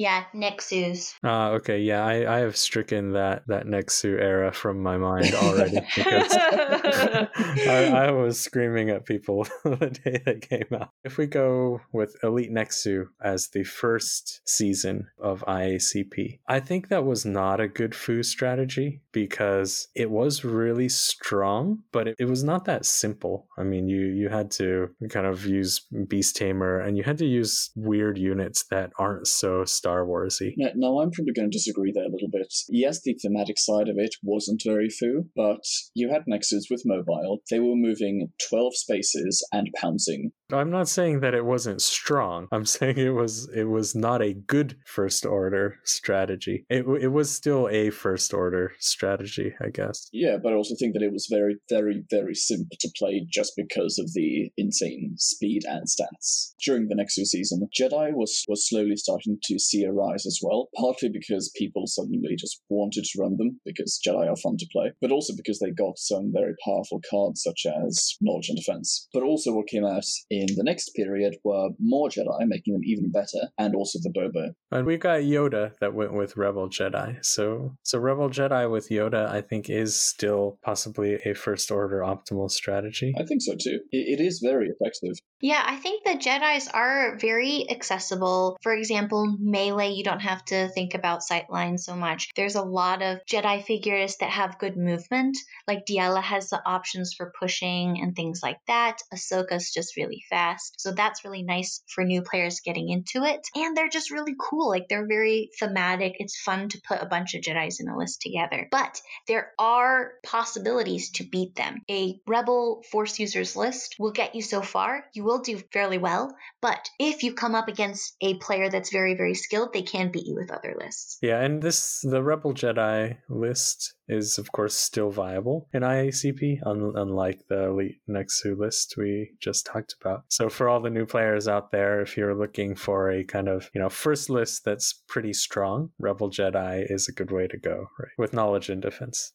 Yeah, Nexus. Uh, okay, yeah, I, I have stricken that that Nexu era from my mind already because I, I was screaming at people the day that came out. If we go with Elite Nexu as the first season of IACP, I think that was not a good foo strategy because it was really strong, but it, it was not that simple. I mean, you you had to kind of use Beast Tamer and you had to use weird units that aren't so Star Warsy. Now, now, I'm probably going to disagree there a little bit. Yes, the thematic side of it wasn't very foo, but you had Nexus with mobile. They were moving 12 spaces and pouncing. I'm not saying that it wasn't strong. I'm saying it was it was not a good first order strategy. It it was still a first order strategy, I guess. Yeah, but I also think that it was very, very, very simple to play just because of the insane speed and stats. During the next two season, Jedi was was slowly starting to see a rise as well, partly because people suddenly just wanted to run them because Jedi are fun to play, but also because they got some very powerful cards such as Knowledge and Defense. But also what came out in the next period were more Jedi, making them even better, and also the Boba. And we've got Yoda that went with Rebel Jedi. So so Rebel Jedi with Yoda, I think, is still possibly a first order optimal strategy. I think so too. It, it is very effective. Yeah, I think the Jedi's are very accessible. For example, melee, you don't have to think about sightline so much. There's a lot of Jedi figures that have good movement, like Diala has the options for pushing and things like that. Ahsoka's just really fast. So that's really nice for new players getting into it. And they're just really cool. Like they're very thematic. It's fun to put a bunch of Jedi's in a list together. But there are possibilities to beat them. A Rebel Force users list will get you so far. You will do fairly well. But if you come up against a player that's very, very skilled, they can beat you with other lists. Yeah, and this the Rebel Jedi list is of course still viable in IACP, un- unlike the Elite Nexu list we just talked about. So for all the new players out there, if you're looking for a kind of you know first list that's pretty strong, Rebel Jedi is a good way to go, right? With knowledge and defense.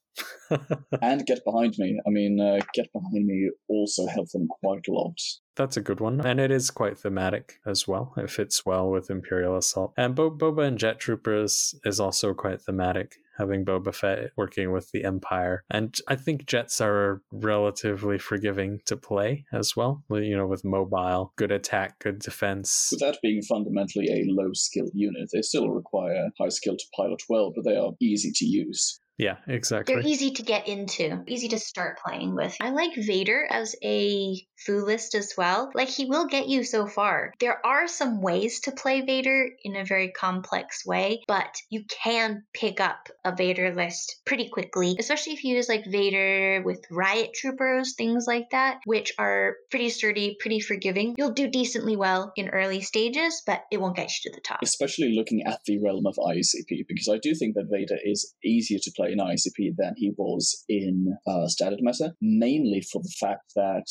And Get Behind Me. I mean, uh, Get Behind Me also helped them quite a lot. That's a good one. And it is quite thematic as well. It fits well with Imperial Assault. And Bo- Boba and Jet Troopers is also quite thematic, having Boba Fett working with the Empire. And I think Jets are relatively forgiving to play as well, you know, with mobile, good attack, good defense. Without being fundamentally a low skill unit, they still require high skill to pilot well, but they are easy to use. Yeah, exactly. They're easy to get into, easy to start playing with. I like Vader as a foo list as well. Like, he will get you so far. There are some ways to play Vader in a very complex way, but you can pick up a Vader list pretty quickly, especially if you use like Vader with Riot Troopers, things like that, which are pretty sturdy, pretty forgiving. You'll do decently well in early stages, but it won't get you to the top. Especially looking at the realm of ICP, because I do think that Vader is easier to play in ICP than he was in uh, Standard Meta, mainly for the fact that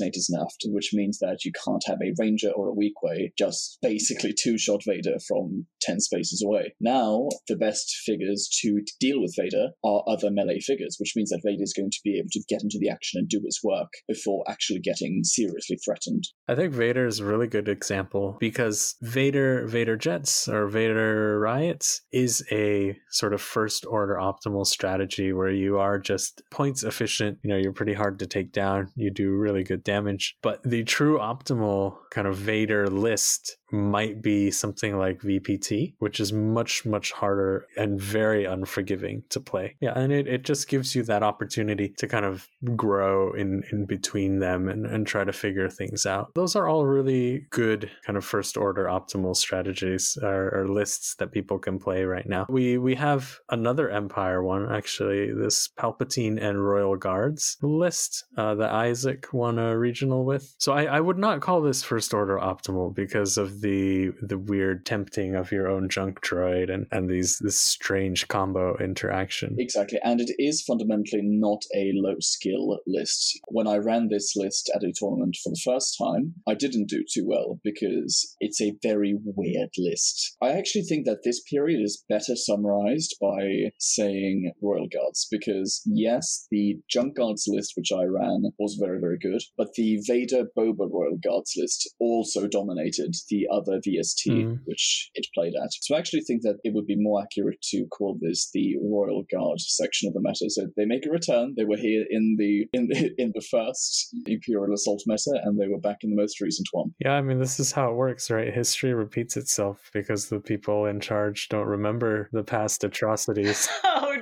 Is nerfed, which means that you can't have a Ranger or a Weequay just basically two shot Vader from 10 spaces away. Now, the best figures to deal with Vader are other melee figures, which means that Vader is going to be able to get into the action and do his work before actually getting seriously threatened. I think Vader is a really good example because Vader, Vader Jets or Vader Riots is a sort of first order optimal strategy where you are just points efficient. You know, you're pretty hard to take down. You do really good damage. But the true optimal kind of Vader list might be something like VPT, which is much, much harder and very unforgiving to play. Yeah, and it, it just gives you that opportunity to kind of grow in, in between them and, and try to figure things out. Those are all really good kind of first order optimal strategies or, or lists that people can play right now. We we have another Empire one, actually, this Palpatine and Royal Guards list uh, that Isaac won a regional with. So I, I would not call this first order optimal because of the the weird tempting of your own junk droid and and these this strange combo interaction. Exactly, and it is fundamentally not a low skill list. When I ran this list at a tournament for the first time, I didn't do too well because it's a very weird list. I actually think that this period is better summarized by saying Royal Guards because yes, the Junk Guards list which I ran was very very good, but the Vader Boba Royal Guards list also dominated the other VST Mhm. which it played at. So I actually think that it would be more accurate to call this the Royal Guard section of the meta. So they make a return. They were here in the in the in the first Imperial Assault meta, and they were back in the most recent one. Yeah, I mean, this is how it works, right? History repeats itself because the people in charge don't remember the past atrocities. Oh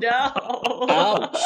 no! Ouch.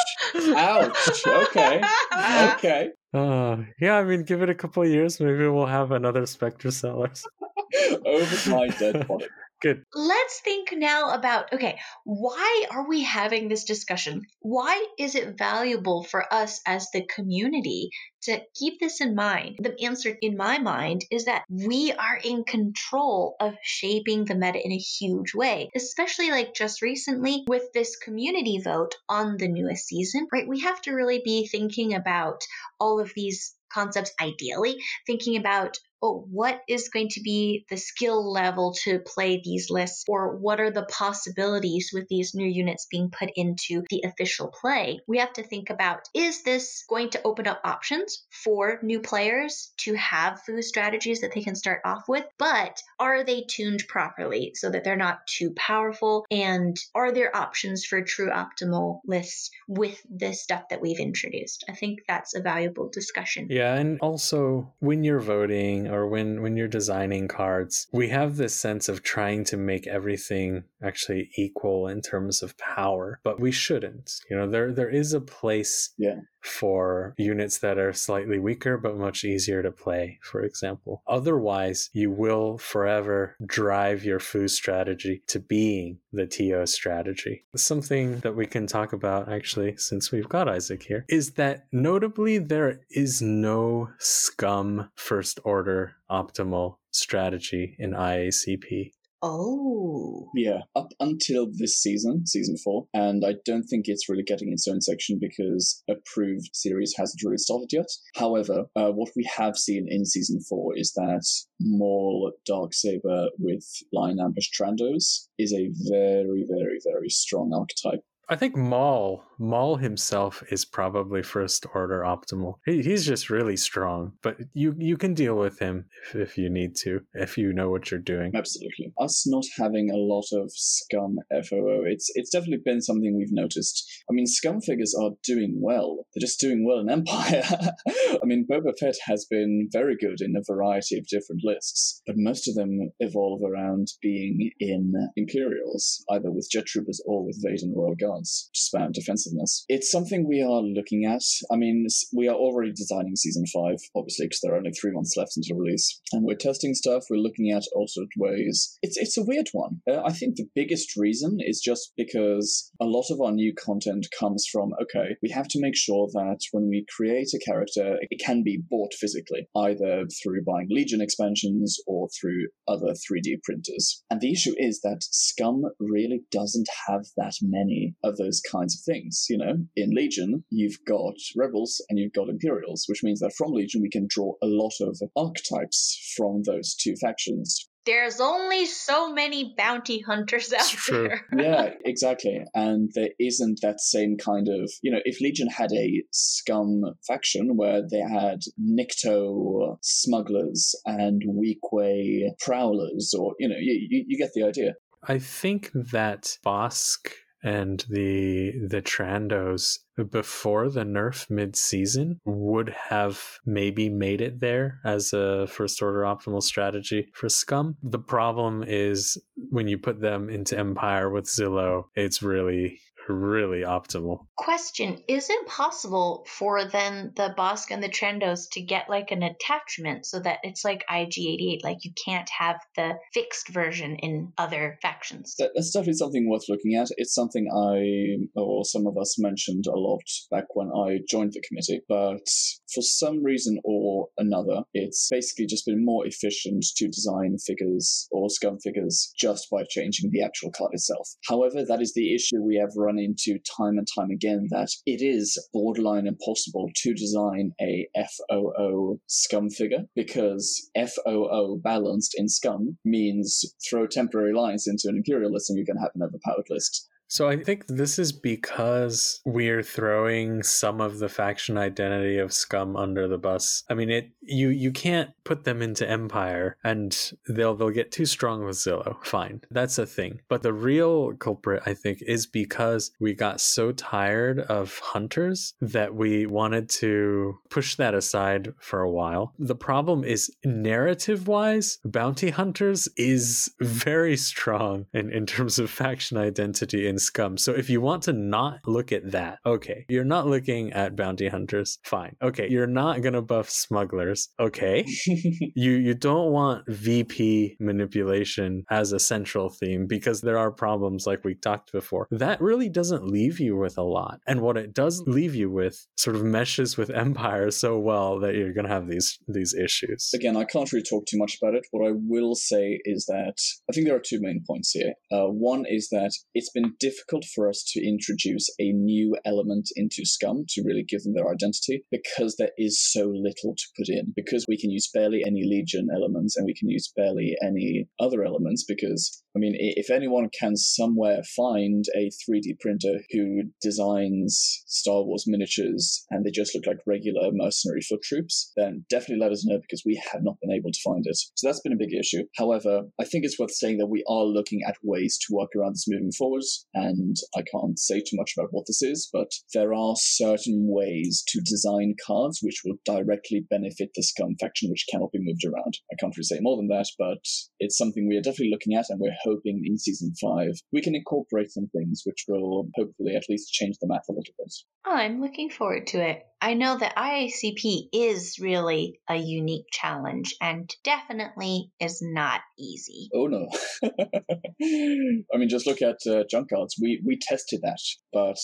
Ouch. Okay. Okay. Uh, yeah, I mean, give it a couple of years, maybe we'll have another Spectre Sellers. Over my dead body. Good. Let's think now about okay, why are we having this discussion? Why is it valuable for us as the community to keep this in mind? The answer in my mind is that we are in control of shaping the meta in a huge way, especially like just recently with this community vote on the newest season, right? We have to really be thinking about all of these concepts ideally, thinking about oh, what is going to be the skill level to play these lists, or what are the possibilities with these new units being put into the official play? We have to think about is this going to open up options for new players to have foo strategies that they can start off with, but are they tuned properly so that they're not too powerful? And are there options for true optimal lists with this stuff that we've introduced? I think that's a valuable discussion. Yeah, and also when you're voting or when when you're designing cards, we have this sense of trying to make everything actually equal in terms of power, but we shouldn't. You know, there there is a place Yeah. for units that are slightly weaker but much easier to play, for example. Otherwise, you will forever drive your foo strategy to being the TO strategy. Something that we can talk about actually, since we've got Isaac here, is that notably there is no scum first order optimal strategy in IACP. Oh. Yeah, up until this season, season four, and I don't think it's really getting its own section because approved series hasn't really started yet. However, uh, what we have seen in season four is that Maul Darksaber with Lion Ambush Trandos is a very, very, very strong archetype. I think Maul, Maul himself is probably first order optimal. He, he's just really strong, but you you can deal with him if, if you need to, if you know what you're doing. Absolutely. Us not having a lot of scum FOO, it's it's definitely been something we've noticed. I mean, scum figures are doing well. They're just doing well in Empire. I mean, Boba Fett has been very good in a variety of different lists, but most of them evolve around being in Imperials, either with Jet Troopers or with Vader and Royal Guards to spam defensiveness. It's something we are looking at. I mean, we are already designing season five, obviously, because there are only three months left until release, and we're testing stuff. We're looking at alternate ways. It's it's a weird one. Uh, I think the biggest reason is just because a lot of our new content comes from okay, we have to make sure that when we create a character, it can be bought physically, either through buying Legion expansions or through other 3D printers. And the issue is that Scum really doesn't have that many of those kinds of things. You know, in Legion, you've got Rebels and you've got Imperials, which means that from Legion we can draw a lot of archetypes from those two factions. There's only so many bounty hunters out It's true. there. yeah, exactly. And there isn't that same kind of, you know, if Legion had a scum faction where they had Nikto smugglers and Weequay prowlers, or, you know, you, you, you get the idea. I think that Bossk and the the Trandos before the nerf mid-season would have maybe made it there as a first order optimal strategy for scum. The problem is when you put them into empire with zillow it's really really optimal. Question Is it possible for then the Bossk and the Trandos to get like an attachment so that it's like IG88? Like you can't have the fixed version in other factions? That, that's definitely something worth looking at. It's something I, or some of us mentioned a lot back when I joined the committee, but for some reason or another, it's basically just been more efficient to design figures or scum figures just by changing the actual card itself. However, that is the issue we have run into time and time again that it is borderline impossible to design a FOO scum figure because FOO balanced in scum means throw temporary lines into an imperial list and you're going to have an overpowered list. So I think this is because we're throwing some of the faction identity of Scum under the bus. I mean, it you you can't put them into Empire and they'll they'll get too strong with Zillow. Fine, that's a thing. But the real culprit, I think, is because we got so tired of hunters that we wanted to push that aside for a while. The problem is narrative wise, bounty hunters is very strong in, in terms of faction identity in scum. So if you want to not look at that, okay, you're not looking at bounty hunters, fine. Okay, you're not gonna buff smugglers, okay. you you don't want VP manipulation as a central theme because there are problems like we talked before. That really doesn't leave you with a lot. And what it does leave you with sort of meshes with Empire so well that you're gonna have these these issues. Again, I can't really talk too much about it. What I will say is that I think there are two main points here. Uh, one is that it's been difficult for us to introduce a new element into Scum to really give them their identity because there is so little to put in. Because we can use barely any Legion elements and we can use barely any other elements because I mean, if anyone can somewhere find a 3D printer who designs Star Wars miniatures and they just look like regular mercenary foot troops, then definitely let us know because we have not been able to find it. So that's been a big issue. However, I think it's worth saying that we are looking at ways to work around this moving forward. And I can't say too much about what this is, but there are certain ways to design cards which will directly benefit the Scum faction, which cannot be moved around. I can't really say more than that, but it's something we are definitely looking at and we're hoping in season five we can incorporate some things which will hopefully at least change the math a little bit. Oh, I'm looking forward to it. I know that IACP is really a unique challenge and definitely is not easy. Oh no. I mean, just look at uh, junk cards. We we tested that, but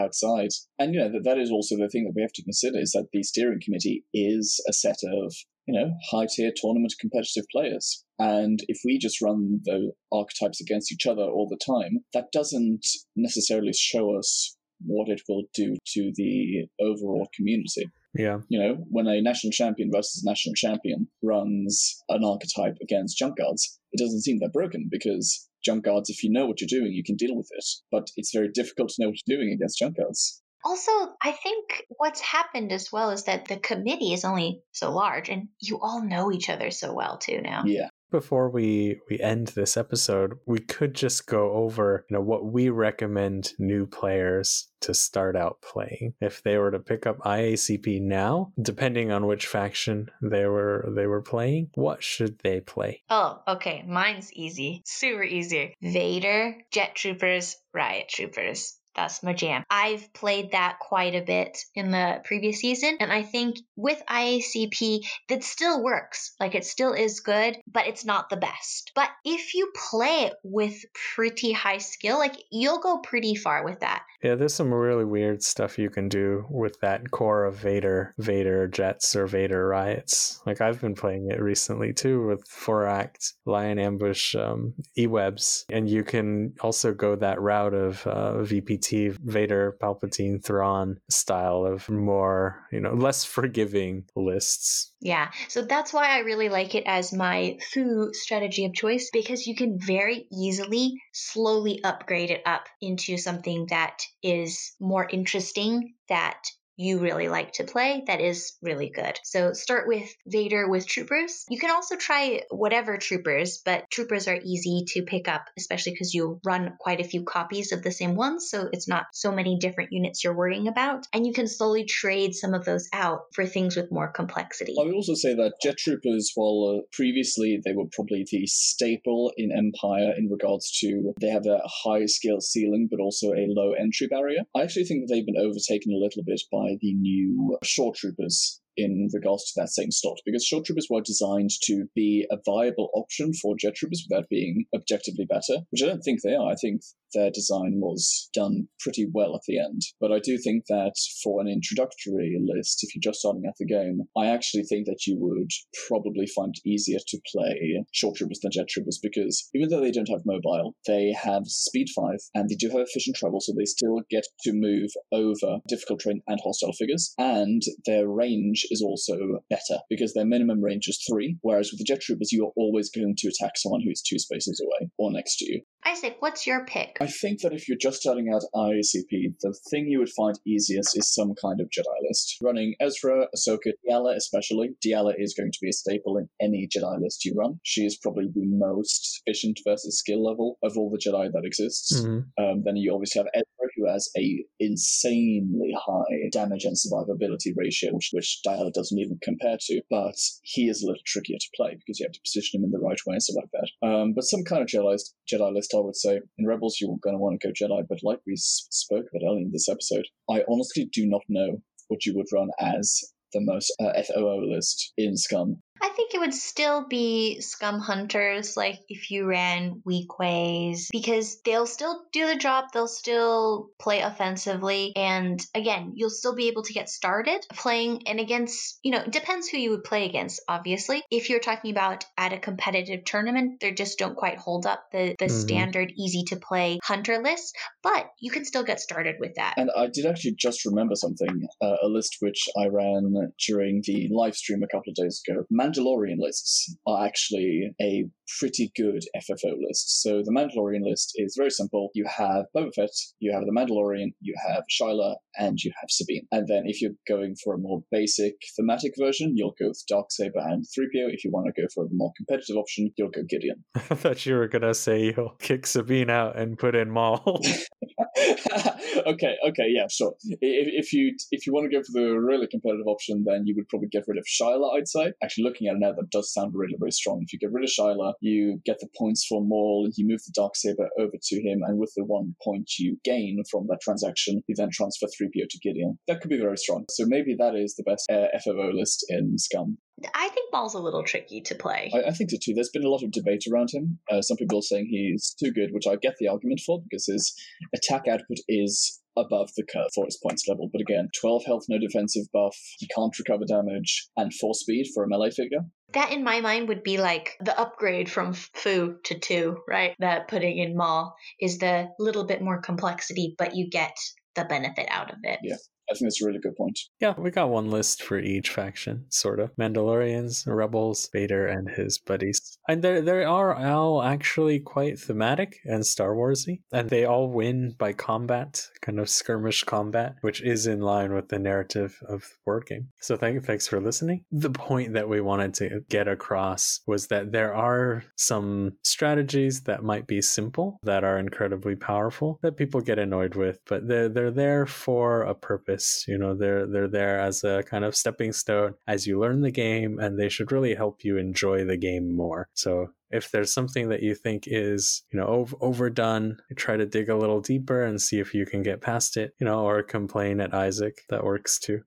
outside, and you know that that is also the thing that we have to consider is that the steering committee is a set of you know high tier tournament competitive players. And if we just run the archetypes against each other all the time, that doesn't necessarily show us what it will do to the overall community. Yeah. You know, when a national champion versus national champion runs an archetype against junk guards, it doesn't seem that broken because junk guards, if you know what you're doing, you can deal with it. But it's very difficult to know what you're doing against junk guards. Also, I think what's happened as well is that the committee is only so large and you all know each other so well too now. Yeah. Before we we end this episode, we could just go over, you know, what we recommend new players to start out playing. If they were to pick up IACP now, depending on which faction they were they were playing, what should they play? Oh, okay. Mine's easy. Super easy. Vader, Jet Troopers, Riot Troopers. That's my jam. I've played that quite a bit in the previous season, and I think with IACP, that still works. Like it still is good, but it's not the best. But if you play it with pretty high skill, like you'll go pretty far with that. Yeah, there's some really weird stuff you can do with that core of Vader, Vader jets or Vader riots. Like I've been playing it recently too with four act Lion Ambush um, E-webs, and you can also go that route of uh, VPT, Vader, Palpatine, Thrawn style of more, you know, less forgiving lists. Yeah, so that's why I really like it as my foo strategy of choice because you can very easily slowly upgrade it up into something that is more interesting that you really like to play that is really good. So start with Vader with troopers. You can also try whatever troopers, but troopers are easy to pick up, especially because you run quite a few copies of the same ones. So it's not so many different units you're worrying about. And you can slowly trade some of those out for things with more complexity. I would also say that jet troopers, while uh, previously they were probably the staple in Empire in regards to they have a high skill ceiling but also a low entry barrier, I actually think that they've been overtaken a little bit by the new shore troopers in regards to that same slot because shore troopers were designed to be a viable option for jet troopers without being objectively better, which I don't think they are. I think their design was done pretty well at the end. But I do think that for an introductory list, if you're just starting at the game, I actually think that you would probably find it easier to play shore troopers than jet troopers because even though they don't have mobile, they have speed 5 and they do have efficient travel, so they still get to move over difficult terrain and hostile figures, and their range is also better because their minimum range is 3, whereas with the jet troopers, you are always going to attack someone who is two spaces away or next to you. Isaac, what's your pick? I think that if you're just starting out IACP, the thing you would find easiest is some kind of Jedi list. Running Ezra, Ahsoka, Diala especially. Diala is going to be a staple in any Jedi list you run. She is probably the most efficient versus skill level of all the Jedi that exists. Mm-hmm. Um, then you obviously have Ezra, who has a insanely high damage and survivability ratio, which, which doesn't even compare to. But he is a little trickier to play because you have to position him in the right way and stuff like that. Um, but some kind of Jedi list, Jedi list, I would say. In Rebels, you're going to want to go Jedi, but like we spoke about earlier in this episode, I honestly do not know what you would run as the most uh, FOO list in Scum. I think it would still be scum hunters, like if you ran Weequays, because they'll still do the job, they'll still play offensively, and again, you'll still be able to get started playing and against, you know, it depends who you would play against, obviously. If you're talking about at a competitive tournament, they just don't quite hold up the, the Mhm. standard easy to play hunter list, but you can still get started with that. And I did actually just remember something, uh, a list which I ran during the live stream a couple of days ago. Mandalorian lists are actually a pretty good FOO list. So the Mandalorian list is very simple. You have Boba Fett, you have the Mandalorian, you have Shyla, and you have Sabine. And then if you're going for a more basic thematic version, you'll go with Darksaber and 3PO. If you want to go for a more competitive option, you'll go Gideon. I thought you were gonna say you'll kick Sabine out and put in Maul. okay, okay, yeah, sure. If, if you if you want to go for the really competitive option, then you would probably get rid of Shyla. I'd say. Actually, looking at it now, that does sound really, really strong. If you get rid of Shyla, you get the points for Maul. You move the Dark Saber over to him, and with the one point you gain from that transaction, you then transfer 3PO to Gideon. That could be very strong. So maybe that is the best uh, FOO list in Scum. I think Maul's a little tricky to play. I, I think so too. There's been a lot of debate around him. Uh, some people are saying he's too good, which I get the argument for because his attack output is above the curve for his points level. But again, 12 health, no defensive buff, he can't recover damage, and 4 speed for a melee figure. That in my mind would be like the upgrade from foo to two, right? That putting in Maul is the little bit more complexity, but you get the benefit out of it. Yeah. I think that's a really good point. yeah, we got one list for each faction, sort of. Mandalorians, Rebels, Vader, and his buddies. And they they are all actually quite thematic and Star Warsy, and they all win by combat, kind of skirmish combat, which is in line with the narrative of the board game. So thank you, thanks for listening. The point that we wanted to get across was that there are some strategies that might be simple that are incredibly powerful that people get annoyed with, but they're they're there for a purpose. You know, they're they're there as a kind of stepping stone as you learn the game, and they should really help you enjoy the game more. So if there's something that you think is you know ov- overdone try to dig a little deeper and see if you can get past it you know or complain at isaac that works too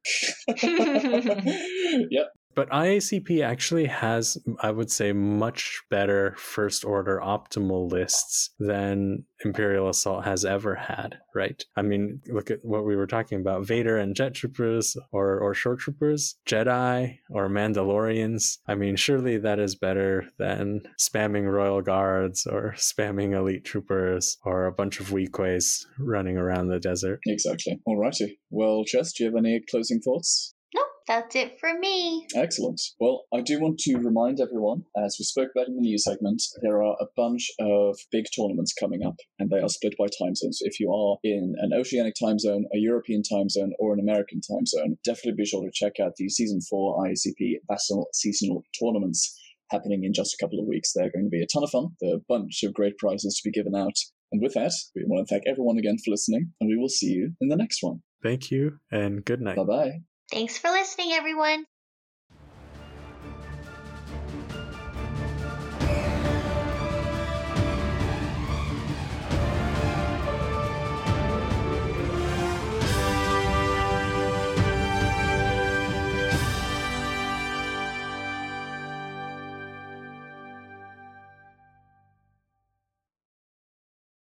yep. But IACP actually has, I would say, much better first order optimal lists than Imperial Assault has ever had, right? I mean, look at what we were talking about Vader and Jet Troopers or, or Shore Troopers, Jedi or Mandalorians. I mean, surely that is better than spamming Royal Guards or spamming Elite Troopers or a bunch of Weequays running around the desert. Exactly. Alrighty. Well, Jess, do you have any closing thoughts? No, That's it for me. Excellent. Well, I do want to remind everyone, as we spoke about in the news segment, there are a bunch of big tournaments coming up, and they are split by time zones. If you are in an oceanic time zone, a European time zone, or an American time zone, definitely be sure to check out the Season 4 IACP Vassal seasonal tournaments happening in just a couple of weeks. They're going to be a ton of fun. There are a bunch of great prizes to be given out. And with that, we want to thank everyone again for listening, and we will see you in the next one. Thank you and good night. Bye bye. Thanks for listening, everyone.